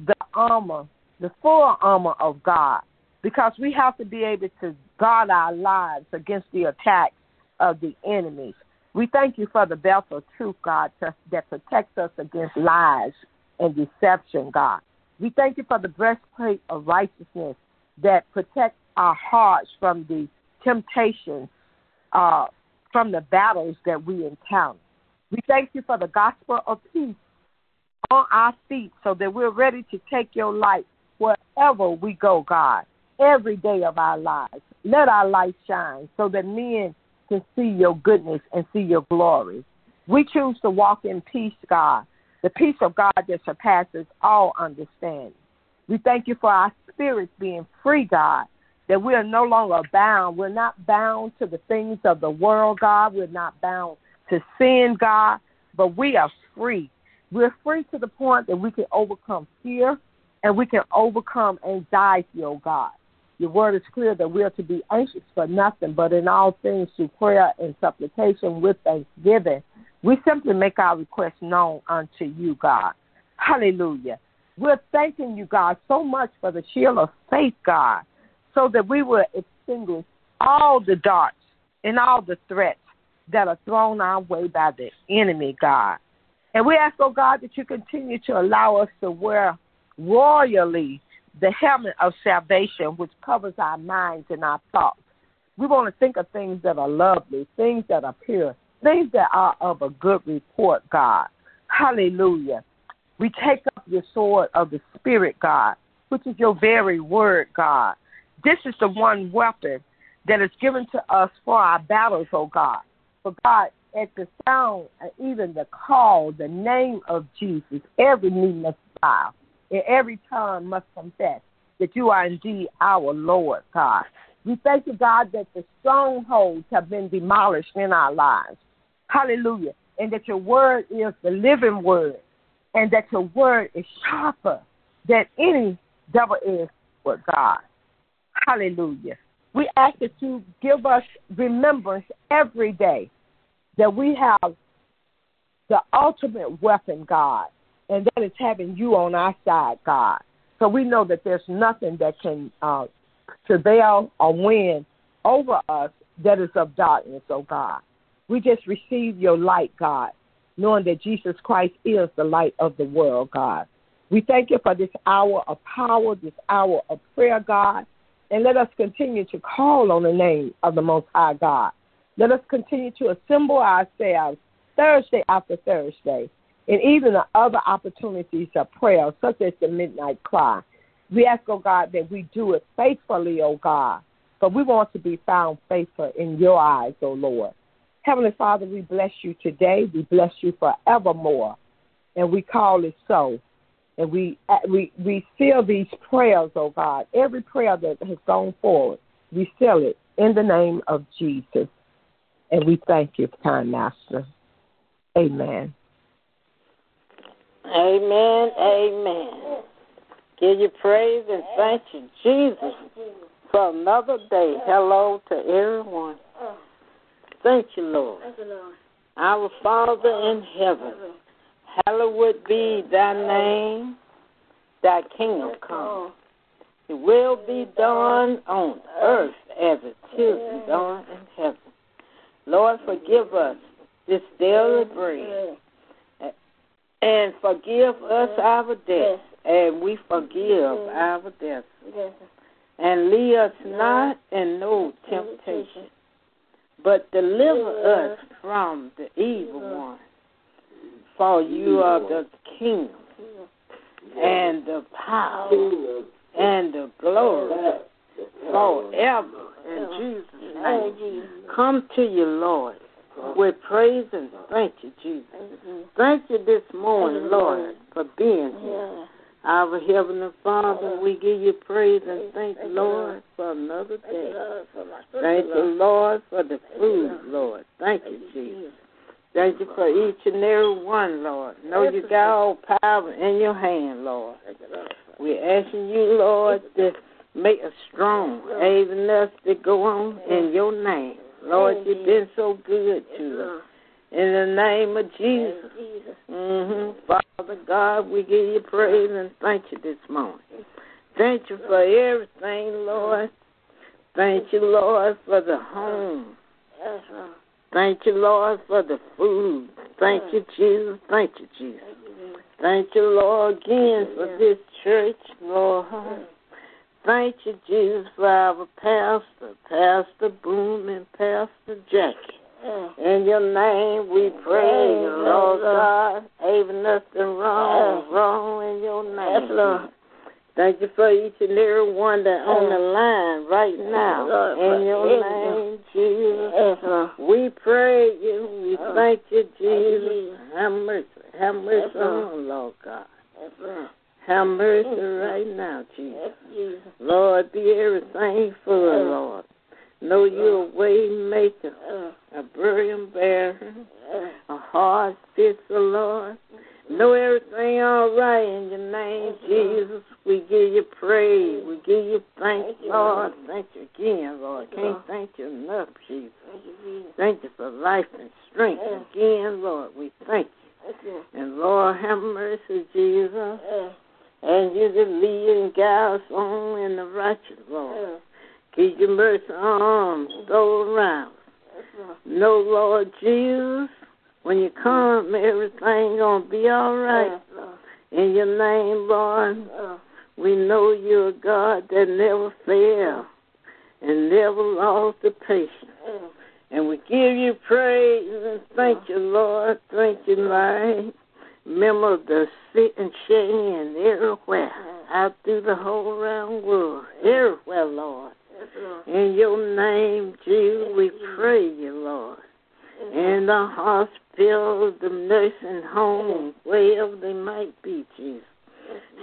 the armor, the full armor of God, because we have to be able to guard our lives against the attacks of the enemies. We thank you for the belt of truth, God, that protects us against lies and deception, God. We thank you for the breastplate of righteousness that protects our hearts from the temptations uh, from the battles that we encounter. We thank you for the gospel of peace on our feet so that we're ready to take your light wherever we go, God, every day of our lives. Let our light shine so that men can see your goodness and see your glory. We choose to walk in peace, God, the peace of God that surpasses all understanding. We thank you for our spirits being free, God, that we are no longer bound. We're not bound to the things of the world, God. We're not bound to sin, God, but we are free. We're free to the point that we can overcome fear and we can overcome anxiety, oh God. Your word is clear that we are to be anxious for nothing, but in all things through prayer and supplication with thanksgiving. We simply make our request known unto you, God. Hallelujah. We're thanking you, God, so much for the shield of faith, God so that we will extinguish all the darts and all the threats that are thrown our way by the enemy, God. And we ask, oh God, that you continue to allow us to wear royally the helmet of salvation, which covers our minds and our thoughts. We want to think of things that are lovely, things that are pure, things that are of a good report, God. Hallelujah. We take up your sword of the Spirit, God, which is your very word, God. This is the one weapon that is given to us for our battles, oh God. For God, at the sound, and even the call, the name of Jesus, every knee must bow, and every tongue must confess that you are indeed our Lord, God. We thank you, God, that the strongholds have been demolished in our lives. Hallelujah. And that your word is the living word, and that your word is sharper than any double edged word, God. Hallelujah. We ask that you give us remembrance every day that we have the ultimate weapon, God, and that is having you on our side, God. So we know that there's nothing that can uh, prevail or win over us that is of darkness, oh God. We just receive your light, God, knowing that Jesus Christ is the light of the world, God. We thank you for this hour of power, this hour of prayer, God. And let us continue to call on the name of the Most High God. Let us continue to assemble ourselves Thursday after Thursday and even the other opportunities of prayer, such as the midnight cry. We ask, oh God, that we do it faithfully, oh God, but we want to be found faithful in your eyes, oh Lord. Heavenly Father, we bless you today. We bless you forevermore. And we call it so. And we uh, we we seal these prayers, oh God. Every prayer that has gone forward, we seal it in the name of Jesus. And we thank you, kind master. Amen. Amen. Amen. Give you praise and thank you, Jesus, for another day. Hello to everyone. Thank you, Lord. Our Father in heaven, hallowed be thy name, thy kingdom come. It will be done on earth as it is done in heaven. Lord, forgive us this daily bread and forgive us our debts, and we forgive our debts. And lead us not in no temptation, but deliver us. from the evil one. For you are the kingdom and the power and the glory forever. In Jesus' name. Come to you, Lord, with praise and thank you, Jesus. Thank you this morning, Lord, for being here. Our Heavenly Father, we give you praise and thank you, Lord, for another day. Thank you, Lord, for the food, Lord. Thank you, Jesus. Thank you for each and every one, Lord. Know you got all power in your hand, Lord. We're asking you, Lord, to make us strong, even us to go on in your name. Lord, you've been so good to us. In the name of Jesus. Mm-hmm. Father God, we give you praise and thank you this morning. Thank you for everything, Lord. Thank you, Lord, for the home. Thank you, Lord, for the food. Thank you, Jesus. Thank you, Jesus. Thank you, Lord, again for this church, Lord. Thank you, Jesus, for our pastor, Pastor Boone and Pastor Jackie. In your name we pray, Lord God. Even nothing wrong, wrong in your name. Lord. Thank you for each and every one that on the line right now. In your name, Jesus. We pray you. We thank you, Jesus. Have mercy. Have mercy on, Lord God. Have mercy right now, Jesus. Lord, be everything for the Lord. Know you're a way maker, a burden bearer, a heart fixer, Lord. Know everything all right in your name, Jesus. We give you praise. We give you thanks, Lord. Thank you again, Lord. Can't thank you enough, Jesus. Thank you for life and strength again, Lord. We thank you. And Lord, have mercy, Jesus. And you to lead and guide us on in the righteous, Lord. Keep your mercy arms all around. No, Lord Jesus, when you come, everything gonna be all right. In your name, Lord, we know you're a God that never failed and never lost the patience. And we give you praise and thank you, Lord. Thank you, Lord. Remember the sick and shady and everywhere, out through the whole round world, everywhere, Lord. In your name, Jesus, we pray you, Lord. In the hospital, the nursing home, wherever they might be, Jesus.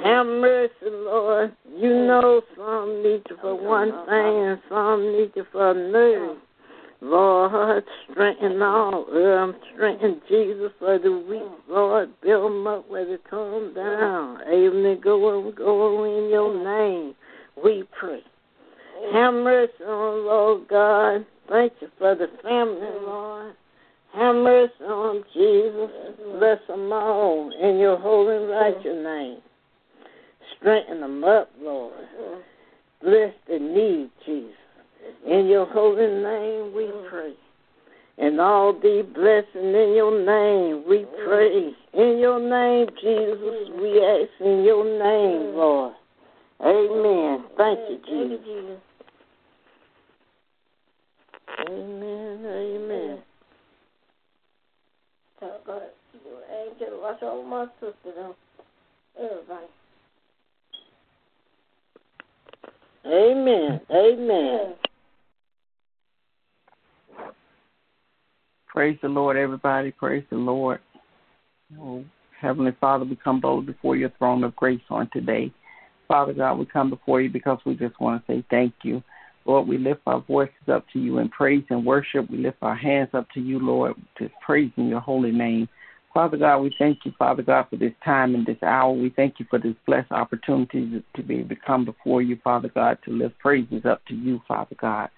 Have mercy, Lord. You know some need you for one thing and some need you for another. Lord, strengthen all them. Strengthen Jesus for the weak. Lord, build them up where they come down. To go and go in your name. We pray. Have mercy on Lord God. Thank you for the family, Lord. Have mercy on Jesus. Bless them all in your holy and righteous name. Strengthen them up, Lord. Bless the need, Jesus. In your holy name we mm. pray. And all be blessing in your name we mm. pray. In your name, Jesus, mm. we ask in your name, Lord. Amen. Thank you, Jesus. Amen. Amen. watch over my sister, though. Everybody. Amen. Amen. Praise the Lord, everybody. Praise the Lord. Oh, Heavenly Father, we come boldly before your throne of grace on today. Father God, we come before you because we just want to say thank you. Lord, we lift our voices up to you in praise and worship. We lift our hands up to you, Lord, just praising your holy name. Father God, we thank you, Father God, for this time and this hour. We thank you for this blessed opportunity to be able to come before you, Father God, to lift praises up to you, Father God.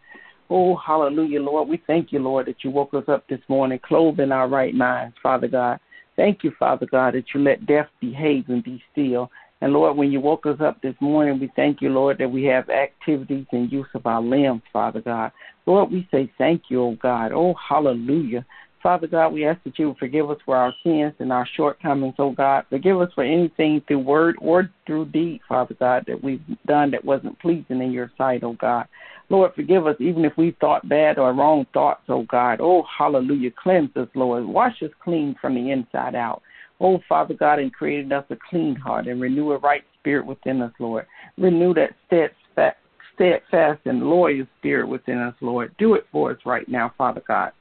Oh, hallelujah, Lord. We thank you, Lord, that you woke us up this morning, clothed in our right minds, Father God. Thank you, Father God, that you let death behave and be still. And Lord, when you woke us up this morning, we thank you, Lord, that we have activities and use of our limbs, Father God. Lord, we say thank you, oh God. Oh, hallelujah. Father God, we ask that you would forgive us for our sins and our shortcomings, oh God. Forgive us for anything through word or through deed, Father God, that we've done that wasn't pleasing in your sight, oh God. Lord, forgive us even if we thought bad or wrong thoughts, oh God. Oh, hallelujah. Cleanse us, Lord. Wash us clean from the inside out. Oh, Father God, and created us a clean heart and renew a right spirit within us, Lord. Renew that steadfast, steadfast and loyal spirit within us, Lord. Do it for us right now, Father God.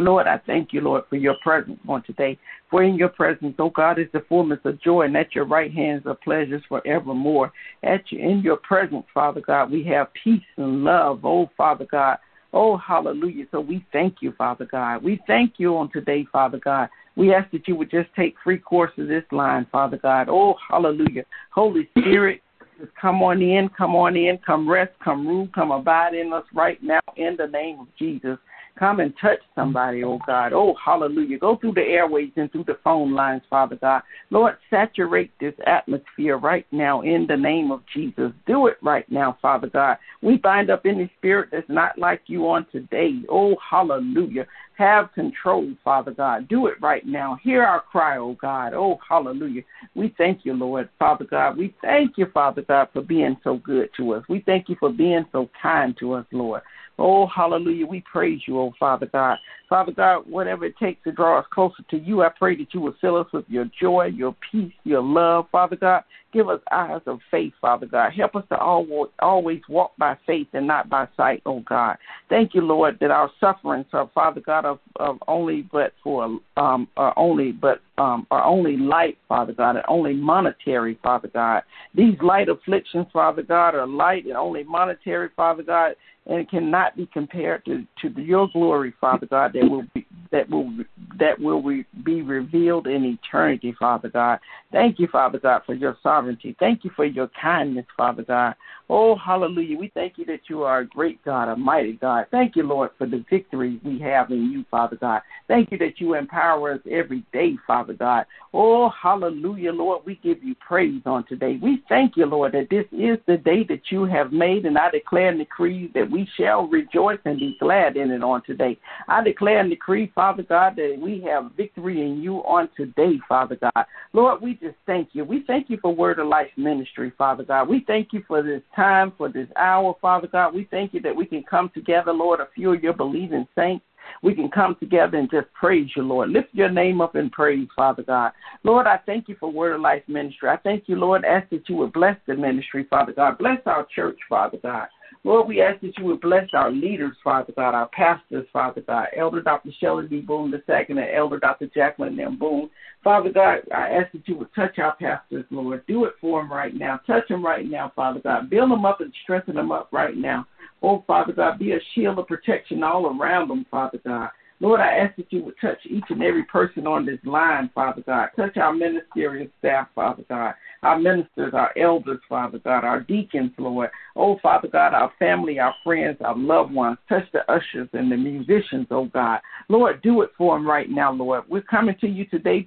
Lord, I thank you, Lord, for your presence on today. For in your presence, oh God, is the fullness of joy, and at your right hands are pleasures forevermore. At you, in your presence, Father God, we have peace and love, oh Father God. Oh, hallelujah. So we thank you, Father God. We thank you on today, Father God. We ask that you would just take free course of this line, Father God. Oh, hallelujah. Holy Spirit, just come on in, come on in, come rest, come rule, come abide in us right now in the name of Jesus. Come and touch somebody, oh God. Oh, hallelujah. Go through the airways and through the phone lines, Father God. Lord, saturate this atmosphere right now in the name of Jesus. Do it right now, Father God. We bind up any spirit that's not like you on today. Oh, hallelujah. Have control, Father God. Do it right now. Hear our cry, oh God. Oh, hallelujah. We thank you, Lord, Father God. We thank you, Father God, for being so good to us. We thank you for being so kind to us, Lord. Oh, hallelujah. We praise you, oh Father God. Father God, whatever it takes to draw us closer to you, I pray that you will fill us with your joy, your peace, your love, Father God. Give us eyes of faith, Father God. Help us to always walk by faith and not by sight, oh God. Thank you, Lord, that our sufferings are, Father God, of, of only but for um only but um are only light, Father God, and only monetary, Father God. These light afflictions, Father God, are light and only monetary, Father God and it cannot be compared to, to your glory, Father God, that will be that will that will be revealed in eternity, Father God. Thank you, Father God, for your sovereignty. Thank you for your kindness, Father God. Oh, hallelujah. We thank you that you are a great God, a mighty God. Thank you, Lord, for the victory we have in you, Father God. Thank you that you empower us every day, Father God. Oh, hallelujah, Lord. We give you praise on today. We thank you, Lord, that this is the day that you have made, and I declare and decree that we shall rejoice and be glad in it on today. I declare and decree, Father God, that we have victory in you on today, Father God. Lord, we just thank you. We thank you for Word of Life Ministry, Father God. We thank you for this time, for this hour, Father God. We thank you that we can come together, Lord, a few of your believing saints. We can come together and just praise you, Lord. Lift your name up in praise, Father God. Lord, I thank you for Word of Life Ministry. I thank you, Lord, ask that you would bless the ministry, Father God. Bless our church, Father God. Lord, we ask that you would bless our leaders, Father God, our pastors, Father God, Elder Dr. Shelley B. Boone II and Elder Dr. Jacqueline M. Boone. Father God, I ask that you would touch our pastors, Lord. Do it for them right now. Touch them right now, Father God. Build them up and strengthen them up right now. Oh, Father God, be a shield of protection all around them, Father God. Lord, I ask that you would touch each and every person on this line, Father God. Touch our ministerial staff, Father God. Our ministers, our elders, Father God. Our deacons, Lord. Oh, Father God, our family, our friends, our loved ones. Touch the ushers and the musicians, oh God. Lord, do it for them right now, Lord. We're coming to you today,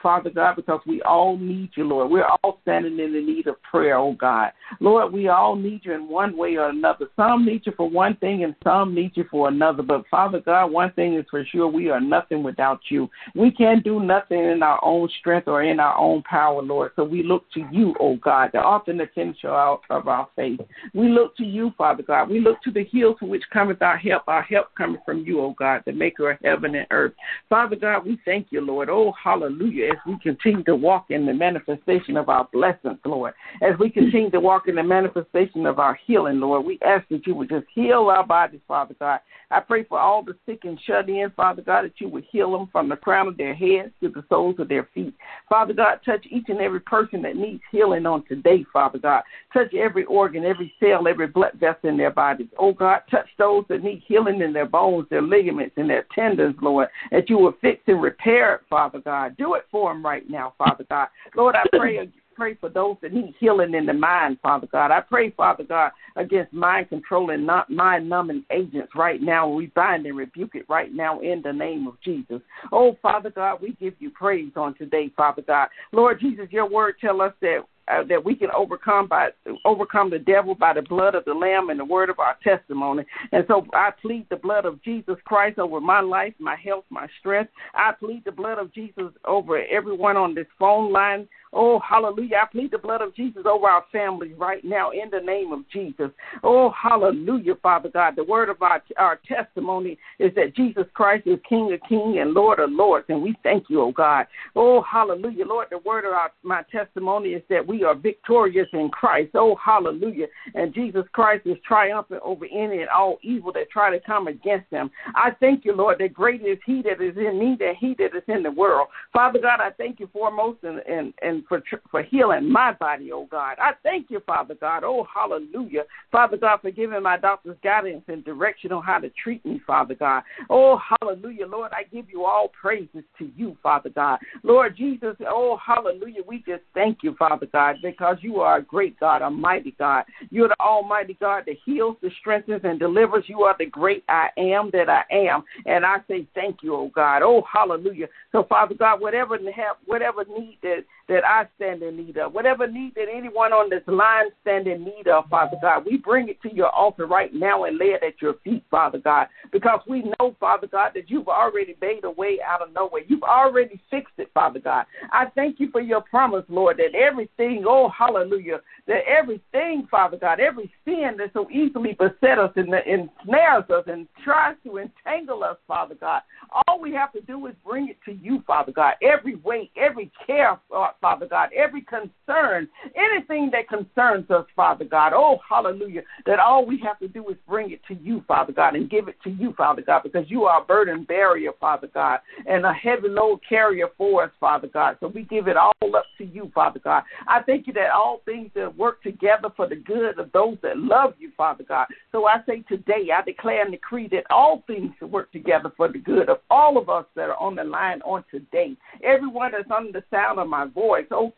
Father God, because we all need you, Lord. We're all standing in the need of prayer, oh God. Lord, we all need you in one way or another. Some need you for one thing and some need you for another. But Father God, one thing is for sure, we are nothing without you. We can't do nothing in our own strength or in our own power, Lord. So we look to you, oh God, the author and the finisher of our faith. We look to you, Father God. We look to the hills from which cometh our help. Our help coming from you, O God, the maker of heaven and earth. Father God, we thank you, Lord. Oh, hallelujah, as we continue to walk in the manifestation of our blessings, Lord. As we continue to walk in the manifestation of our healing, Lord, we ask that you would just heal our bodies, Father God. I pray for all the sick and shut in, Father God, that you would heal them from the crown of their heads to the soles of their feet. Father God, touch each and every person that needs healing on today, Father God. Touch every organ, every cell, every blood vessel in their bodies. Oh God, touch those that need healing in their bones, their ligaments, and their tendons, Lord, that you will fix and repair it, Father God. Do it for them right now, Father God. Lord, I pray pray for those that need healing in the mind, Father God. I pray, Father God, against mind controlling, not mind numbing agents right now. We bind and rebuke it right now in the name of Jesus. Oh, Father God, we give you praise on today, Father God. Lord Jesus, your word tell us that uh, that we can overcome by overcome the devil by the blood of the lamb and the word of our testimony. And so I plead the blood of Jesus Christ over my life, my health, my strength. I plead the blood of Jesus over everyone on this phone line. Oh, hallelujah. I plead the blood of Jesus over our family right now in the name of Jesus. Oh, hallelujah, Father God. The word of our, our testimony is that Jesus Christ is King of kings and Lord of lords. And we thank you, oh God. Oh, hallelujah. Lord, the word of our, my testimony is that we are victorious in Christ. Oh, hallelujah. And Jesus Christ is triumphant over any and all evil that try to come against him. I thank you, Lord, that great is he that is in me than he that is in the world. Father God, I thank you foremost and, and, and for for healing my body, oh God. I thank you, Father God. Oh, hallelujah. Father God, for giving my doctors guidance and direction on how to treat me, Father God. Oh, hallelujah. Lord, I give you all praises to you, Father God. Lord Jesus, oh, hallelujah. We just thank you, Father God, because you are a great God, a mighty God. You're the almighty God that heals, that strengthens, and delivers. You are the great I am that I am. And I say thank you, oh God. Oh, hallelujah. So, Father God, whatever whatever need that that I stand in need of, whatever need that anyone on this line stand in need of, Father God, we bring it to your altar right now and lay it at your feet, Father God, because we know, Father God, that you've already made a way out of nowhere. You've already fixed it, Father God. I thank you for your promise, Lord, that everything, oh, hallelujah, that everything, Father God, every sin that so easily beset us and ensnares us and tries to entangle us, Father God, all we have to do is bring it to you, Father God. Every weight, every care, uh, Father God, every concern, anything that concerns us, Father God. Oh, hallelujah. That all we have to do is bring it to you, Father God, and give it to you, Father God, because you are a burden barrier, Father God, and a heavy load carrier for us, Father God. So we give it all up to you, Father God. I thank you that all things that work together for the good of those that love you, Father God. So I say today, I declare and decree that all things work together for the good of all of us that are on the line on today. Everyone that's under the sound of my voice, oh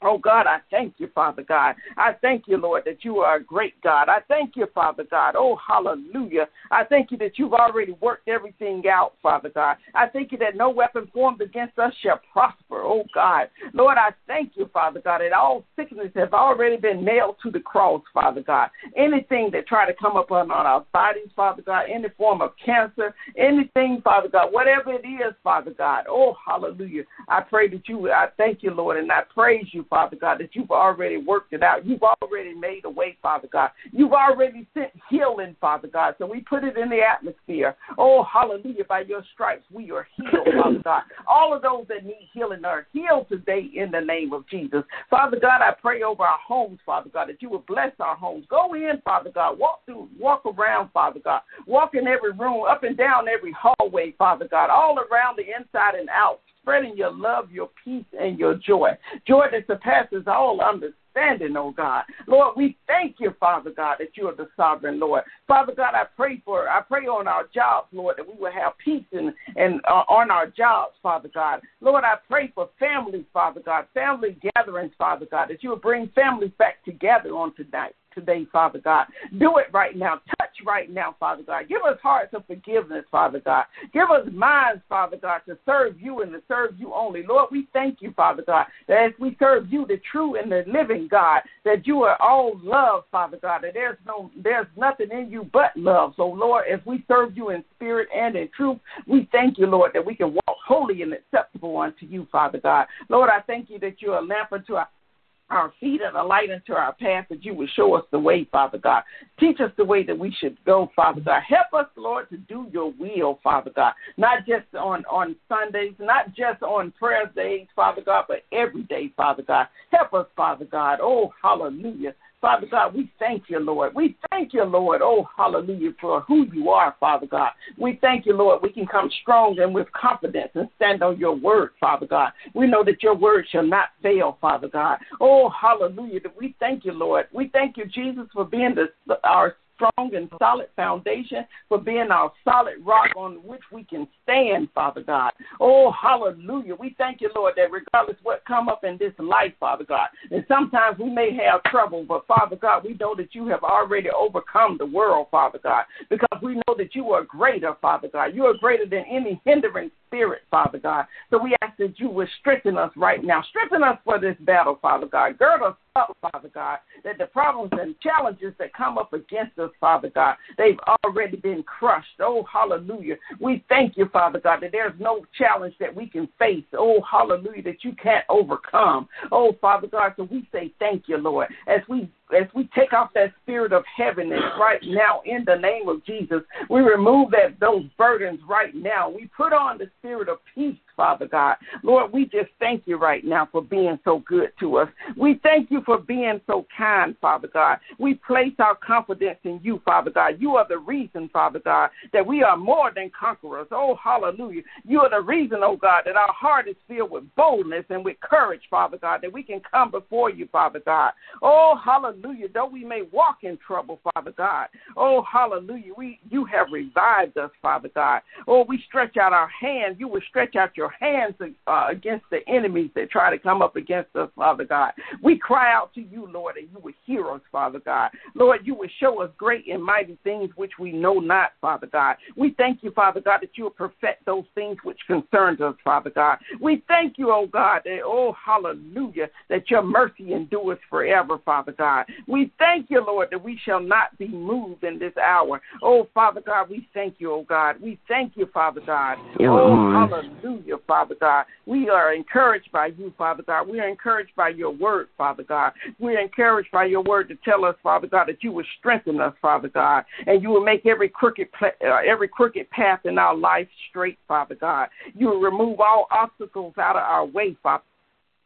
Oh God, I thank you, Father God. I thank you, Lord, that you are a great God. I thank you, Father God. Oh, hallelujah. I thank you that you've already worked everything out, Father God. I thank you that no weapon formed against us shall prosper, oh God. Lord, I thank you, Father God, that all sickness have already been nailed to the cross, Father God. Anything that try to come upon on our bodies, Father God, any form of cancer, anything, Father God, whatever it is, Father God. Oh, hallelujah. I pray that you, I thank you, Lord, and I praise you Father God, that you've already worked it out. You've already made a way, Father God. You've already sent healing, Father God. So we put it in the atmosphere. Oh, hallelujah. By your stripes, we are healed, Father God. All of those that need healing are healed today in the name of Jesus. Father God, I pray over our homes, Father God, that you would bless our homes. Go in, Father God. Walk through, walk around, Father God. Walk in every room, up and down every hallway, Father God, all around the inside and out spreading your love, your peace, and your joy. Joy that surpasses all understanding, oh God. Lord, we thank you, Father God, that you are the sovereign Lord. Father God, I pray for, I pray on our jobs, Lord, that we will have peace and, uh, on our jobs, Father God. Lord, I pray for families, Father God, family gatherings, Father God, that you will bring families back together on tonight today, Father God. Do it right now. Right now, Father God. Give us hearts of forgiveness, Father God. Give us minds, Father God, to serve you and to serve you only. Lord, we thank you, Father God, that as we serve you, the true and the living God, that you are all love, Father God, that there's no there's nothing in you but love. So Lord, as we serve you in spirit and in truth, we thank you, Lord, that we can walk holy and acceptable unto you, Father God. Lord, I thank you that you're a lamp unto our our feet and a light into our path that you would show us the way, Father God. Teach us the way that we should go, Father God. Help us, Lord, to do your will, Father God. Not just on, on Sundays, not just on prayer days, Father God, but every day, Father God. Help us, Father God. Oh, hallelujah. Father God, we thank you, Lord. We thank you, Lord. Oh, hallelujah, for who you are, Father God. We thank you, Lord. We can come strong and with confidence and stand on your word, Father God. We know that your word shall not fail, Father God. Oh, hallelujah. We thank you, Lord. We thank you, Jesus, for being the, our strong and solid foundation, for being our solid rock on which we can stand, Father God. Oh, hallelujah. We thank you, Lord, that regardless what come up in this life, Father God, and sometimes we may have trouble, but Father God, we know that you have already overcome the world, Father God, because we know that you are greater, Father God. You are greater than any hindering spirit, Father God. So we ask that you would strengthen us right now. Strengthen us for this battle, Father God. Gird us up, Father God, that the problems and challenges that come up against us, Father God, they've already been crushed. Oh, hallelujah. We thank you, Father God, that there's no challenge that we can face. Oh, hallelujah, that you can't overcome. Oh, Father God, so we say thank you, Lord, as we as we take off that spirit of heaviness right now in the name of Jesus, we remove that those burdens right now. We put on the spirit of peace, Father God. Lord, we just thank you right now for being so good to us. We thank you for being so kind, Father God. We place our confidence in you, Father God. You are the reason, Father God, that we are more than conquerors. Oh, hallelujah. You are the reason, oh God, that our heart is filled with boldness and with courage, Father God, that we can come before you, Father God. Oh, hallelujah though we may walk in trouble, Father God. Oh, hallelujah, we you have revived us, Father God. Oh, we stretch out our hands. You will stretch out your hands uh, against the enemies that try to come up against us, Father God. We cry out to you, Lord, and you will hear us, Father God. Lord, you will show us great and mighty things which we know not, Father God. We thank you, Father God, that you will perfect those things which concerns us, Father God. We thank you, oh God, that, oh, hallelujah, that your mercy endures forever, Father God. We thank you, Lord, that we shall not be moved in this hour. Oh, Father God, we thank you, oh God. We thank you, Father God. Oh, hallelujah, Father God. We are encouraged by you, Father God. We are encouraged by your word, Father God. We are encouraged by your word to tell us, Father God, that you will strengthen us, Father God, and you will make every crooked uh, every crooked path in our life straight, Father God. You will remove all obstacles out of our way, Father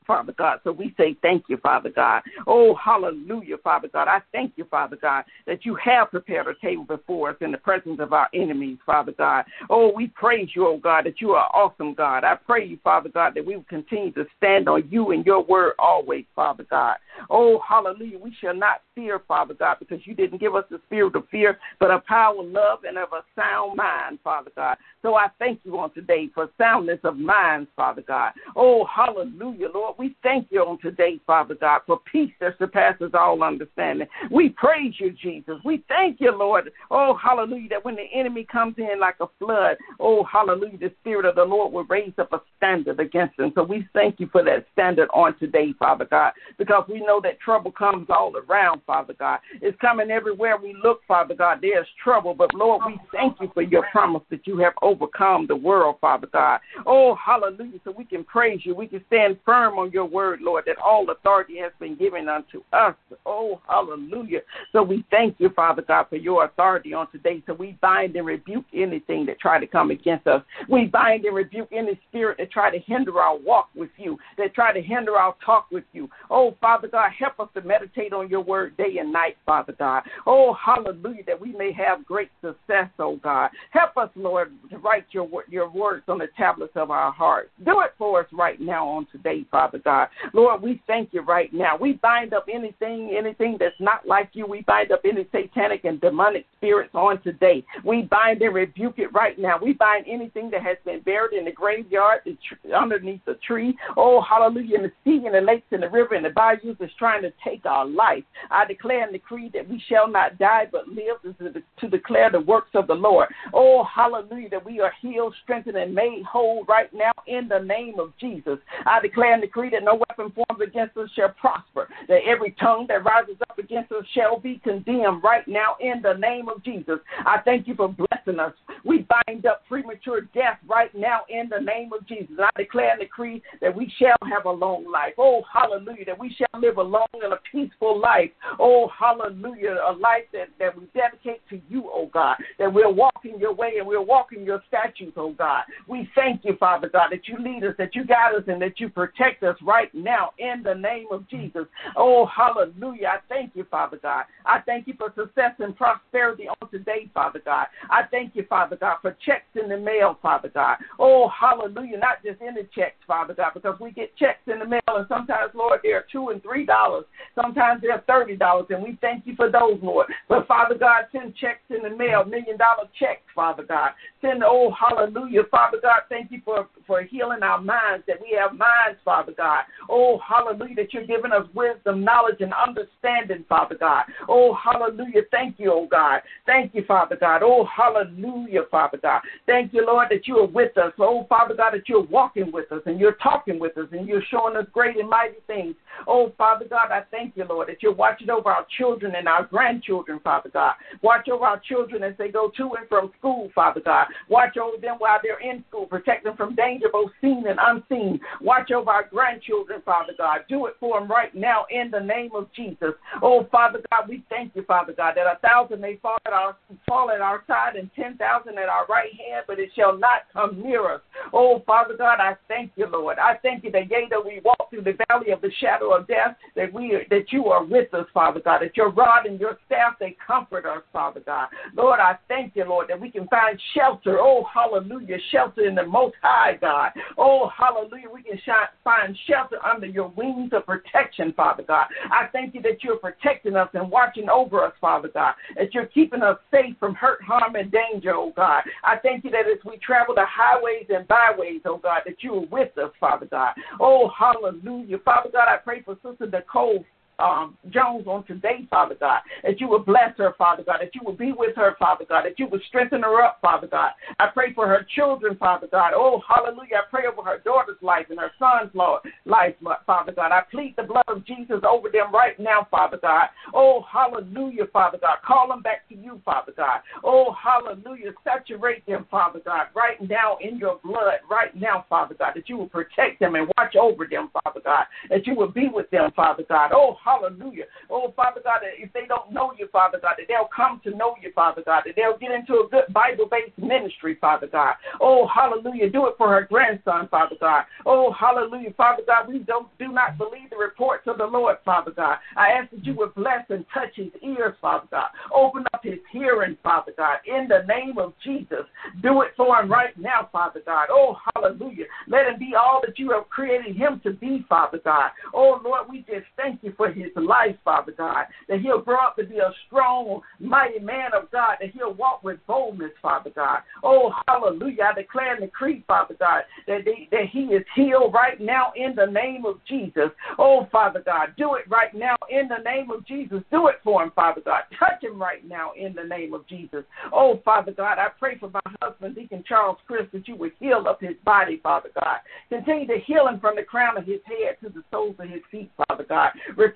Father God. So we say thank you, Father God. Oh, hallelujah, Father God. I thank you, Father God, that you have prepared a table before us in the presence of our enemies, Father God. Oh, we praise you, oh God, that you are awesome, God. I pray you, Father God, that we will continue to stand on you and your word always, Father God. Oh, hallelujah. We shall not fear, Father God, because you didn't give us the spirit of fear, but of power, of love, and of a sound mind, Father God. So I thank you on today for soundness of minds, Father God. Oh, hallelujah, Lord. We thank you on today, Father God, for peace that surpasses all understanding. We praise you, Jesus. We thank you, Lord. Oh, hallelujah, that when the enemy comes in like a flood, oh, hallelujah, the Spirit of the Lord will raise up a standard against him. So we thank you for that standard on today, Father God, because we know that trouble comes all around, Father God. It's coming everywhere we look, Father God. There's trouble, but Lord, we thank you for your promise that you have overcome the world, Father God. Oh, hallelujah. So we can praise you. We can stand firm on your word, Lord, that all authority has been given unto us. Oh, hallelujah. So we thank you, Father God, for your authority on today. So we bind and rebuke anything that try to come against us. We bind and rebuke any spirit that try to hinder our walk with you, that try to hinder our talk with you. Oh, Father God, help us to meditate on your word day and night, Father God. Oh, hallelujah, that we may have great success, oh God. Help us, Lord, to write your your words on the tablets of our hearts. Do it for us right now on today, Father God. Lord, we thank you right now. We bind up anything, anything that's not like you. We bind up any satanic and demonic spirits on today. We bind and rebuke it right now. We bind anything that has been buried in the graveyard, the tr- underneath the tree. Oh, hallelujah, in the sea, in the lakes, in the river, in the bayous is trying to take our life. I declare and decree that we shall not die but live to, to declare the works of the Lord. Oh, hallelujah, that we are healed, strengthened, and made whole right now in the name of Jesus. I declare and decree that no weapon formed against us shall prosper, that every tongue that rises up against us shall be condemned right now in the name of Jesus. I thank you for blessing us. We bind up premature death right now in the name of Jesus. I declare and decree that we shall have a long life. Oh, hallelujah. That we shall live a long and a peaceful life. Oh, hallelujah. A life that, that we dedicate to you, oh God. That we're walking your way and we're walking your statutes, oh God. We thank you, Father God, that you lead us, that you guide us, and that you protect us right now in the name of Jesus. Oh, hallelujah. I thank you, Father God. I thank you for success and prosperity on today, Father God. I thank you, Father God, for checks in the mail, Father God. Oh, hallelujah. Not just any checks, Father God, because we get checks in the mail, and sometimes, Lord, they're two and three dollars. Sometimes they're thirty dollars, and we thank you for those, Lord. But Father God, send checks in the mail, million dollar checks, Father God. Send, oh, hallelujah, Father God. Thank you for for healing our minds, that we have minds, Father God. Oh, hallelujah, that you're giving us wisdom, knowledge, and understanding, Father God. Oh, hallelujah. Thank you, oh God. Thank you, Father God. Oh, hallelujah, Father God. Thank you, Lord, that you are with us. Oh, Father God, that you're walking with us and you're talking with us and you're showing us great and mighty things. Oh, Father God, I thank you, Lord, that you're watching over our children and our grandchildren, Father God. Watch over our children as they go to and from school, Father God. Watch over them while they're in school. Protect them from danger, both seen and unseen. Watch over our grandchildren, Father God. Do it for them right now in the name of Jesus. Oh, Father God, we thank you, Father God, that a thousand may fall at our fall at our side and ten thousand at our right hand, but it shall not come near us. Oh, Father God, I thank you, Lord. I thank you that yea, that we walk through the valley of the shadow of death, that we that you are with us, Father God, that your rod and your staff they comfort us, Father God. Lord, I thank you, Lord, that we can find shelter. Oh, hallelujah, shelter in the most high God. Oh, hallelujah, we can shine, shelter under your wings of protection, Father God. I thank you that you're protecting us and watching over us, Father God, that you're keeping us safe from hurt, harm, and danger, oh God. I thank you that as we travel the highways and byways, oh God, that you are with us, Father God. Oh, hallelujah. Father God, I pray for Sister Nicole um, Jones on today, Father God, that you would bless her, Father God, that you would be with her, Father God, that you would strengthen her up, Father God. I pray for her children, Father God. Oh, hallelujah. I pray over her daughter's life and her son's Lord, life, Father God. I plead the blood of Jesus over them right now, Father God. Oh, hallelujah, Father God. Call them back to you, Father God. Oh, hallelujah. Saturate them, Father God, right now in your blood, right now, Father God, that you will protect them and watch over them, Father God, that you will be with them, Father God. Oh, Hallelujah. Oh, Father God, if they don't know you, Father God, that they'll come to know you, Father God, that they'll get into a good Bible based ministry, Father God. Oh, hallelujah. Do it for her grandson, Father God. Oh, hallelujah. Father God, we don't do not believe the reports of the Lord, Father God. I ask that you would bless and touch his ears, Father God. Open up his hearing, Father God, in the name of Jesus. Do it for him right now, Father God. Oh, hallelujah. Let him be all that you have created him to be, Father God. Oh, Lord, we just thank you for his life, Father God, that he'll grow up to be a strong, mighty man of God, that he'll walk with boldness, Father God. Oh, hallelujah. I declare and decree, Father God, that, they, that he is healed right now in the name of Jesus. Oh, Father God, do it right now in the name of Jesus. Do it for him, Father God. Touch him right now in the name of Jesus. Oh, Father God, I pray for my husband, Deacon Charles Chris, that you would heal up his body, Father God. Continue to heal him from the crown of his head to the soles of his feet, Father God.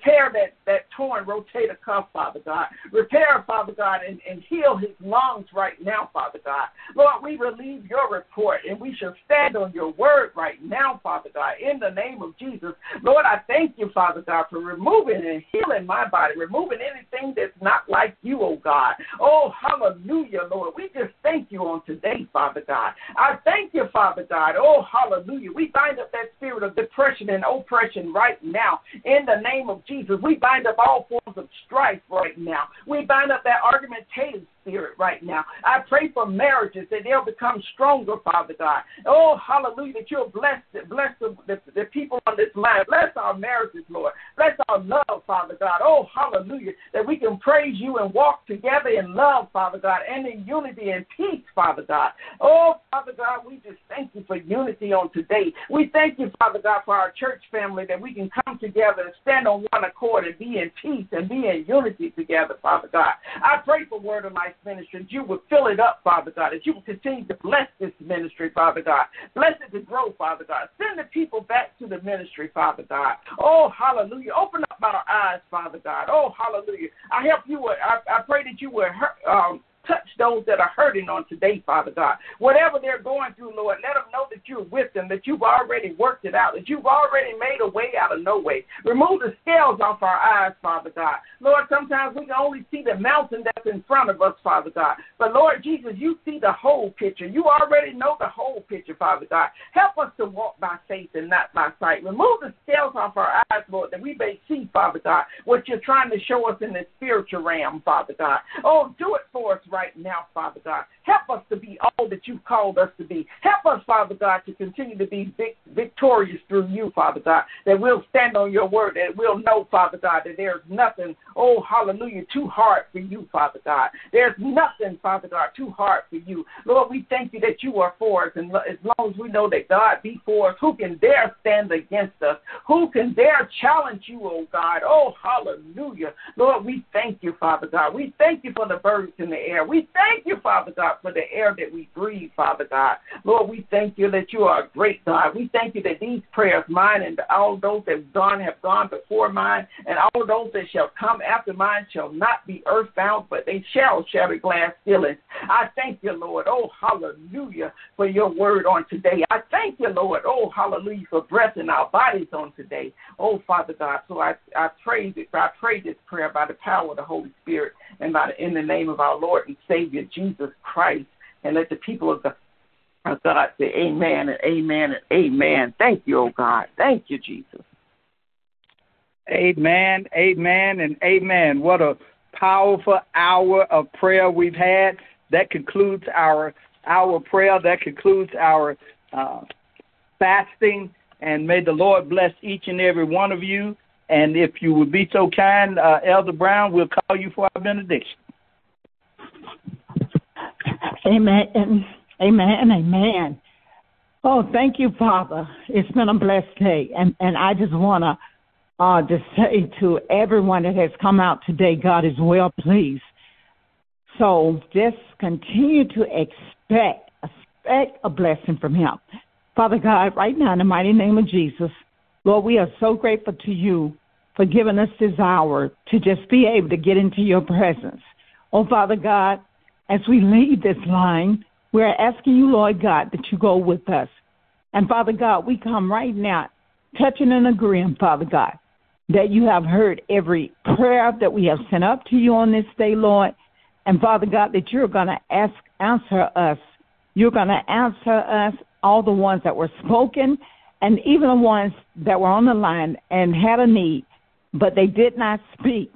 That, that torn rotator cuff, Father God. Repair, Father God, and, and heal his lungs right now, Father God. Lord, we relieve your report and we shall stand on your word right now, Father God, in the name of Jesus. Lord, I thank you, Father God, for removing and healing my body, removing anything that's not like you, oh God. Oh, hallelujah, Lord. We just thank you on today, Father God. I thank you, Father God. Oh, hallelujah. We bind up that spirit of depression and oppression right now in the name of Jesus. We bind up all forms of strife right now. We bind up that argumentative spirit right now. I pray for marriages that they'll become stronger, Father God. Oh, hallelujah, that you'll bless, bless the, the, the people on this line. Bless our marriages, Lord. Bless our love, Father God. Oh, hallelujah, that we can praise you and walk together in love, Father God, and in unity and peace, Father God. Oh, Father God, we just thank you for unity on today. We thank you, Father God, for our church family that we can come together and stand on one accord and be in peace and be in unity together, Father God. I pray for Word of Life ministry, you would fill it up, Father God, that you would continue to bless this ministry, Father God. Bless it to grow, Father God. Send the people back to the ministry, Father God. Oh, hallelujah. Open up our eyes, Father God. Oh, hallelujah. I help you. I, I pray that you would um, touch those that are hurting on today, Father God. Whatever they're going through, Lord, let them know that you're with them, that you've already worked it out, that you've already made a way out of no way. Remove the scales off our eyes, Father God. Lord, sometimes we can only see the mountain that's in front of us, Father God. But Lord Jesus, you see the whole picture. You already know the whole picture, Father God. Help us to walk by faith and not by sight. Remove the scales off our eyes, Lord, that we may see, Father God, what you're trying to show us in the spiritual realm, Father God. Oh, do it for us right now, Father God. Help us to be all that you've called us to be. Help us, Father God, to continue to be victorious through you, Father God, that we'll stand on your word, that we'll know, Father God, that there's nothing, oh, hallelujah, too hard for you, Father God. There's nothing, Father God, too hard for you. Lord, we thank you that you are for us, and as long as we know that God be for us, who can dare stand against us? Who can dare challenge you, oh God? Oh, hallelujah. Lord, we thank you, Father God. We thank you for the birds in the air. We thank you, Father God, for the air that we breathe, Father God. Lord, we thank you that you are a great God. We thank you that these prayers, mine and all those that have gone, have gone before mine, and all those that shall come after mine shall not be earthbound, but they shall shatter glass ceilings. I thank you, Lord. Oh, hallelujah, for your word on today. I thank you, Lord. Oh, hallelujah, for breath in our bodies on today. Oh, Father God. So I, I praise it. I pray this prayer by the power of the Holy Spirit and by the, in the name of our Lord and Savior Jesus Christ. And let the people of God, of God say amen and amen and amen. Thank you, oh God. Thank you, Jesus. Amen, amen, and amen. What a powerful hour of prayer we've had. That concludes our our prayer. That concludes our uh, fasting. And may the Lord bless each and every one of you. And if you would be so kind, uh, Elder Brown, we'll call you for our benediction. Amen. Amen. Amen. Oh, thank you, Father. It's been a blessed day. And, and I just want to uh, just say to everyone that has come out today, God is well pleased. So just continue to expect, expect a blessing from Him. Father God, right now in the mighty name of Jesus, Lord, we are so grateful to you for giving us this hour to just be able to get into your presence. Oh, Father God, as we leave this line, we're asking you, Lord God, that you go with us. And Father God, we come right now, touching and agreeing, Father God, that you have heard every prayer that we have sent up to you on this day, Lord. And Father God, that you're going to ask, answer us. You're going to answer us, all the ones that were spoken, and even the ones that were on the line and had a need, but they did not speak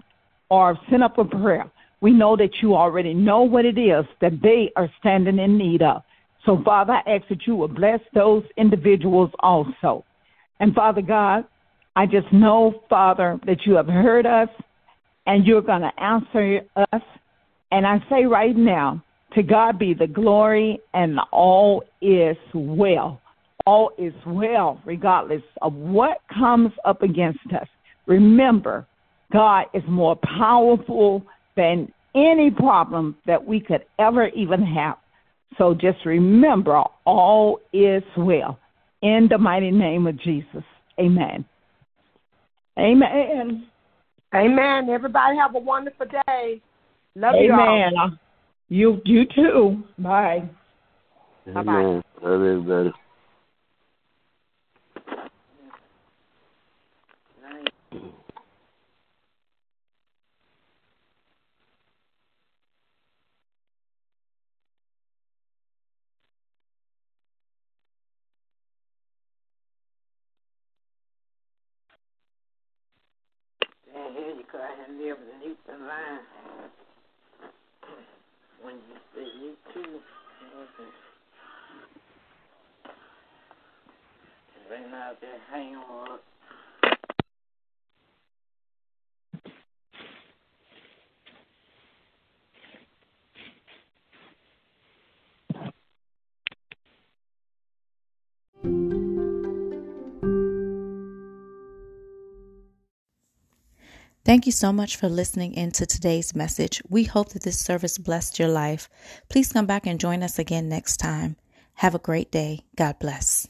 or send up a prayer. We know that you already know what it is that they are standing in need of. So, Father, I ask that you will bless those individuals also. And, Father God, I just know, Father, that you have heard us and you're going to answer us. And I say right now, to God be the glory and all is well. All is well, regardless of what comes up against us. Remember, God is more powerful than any problem that we could ever even have. So just remember, all is well. In the mighty name of Jesus. Amen. Amen. Amen. Everybody have a wonderful day. Love Amen. you all. Amen. You you too. Bye. Bye bye. Love everybody. Here you cry and live beneath the line. When you say you okay. Right now, just hang on. Thank you so much for listening in to today's message. We hope that this service blessed your life. Please come back and join us again next time. Have a great day. God bless.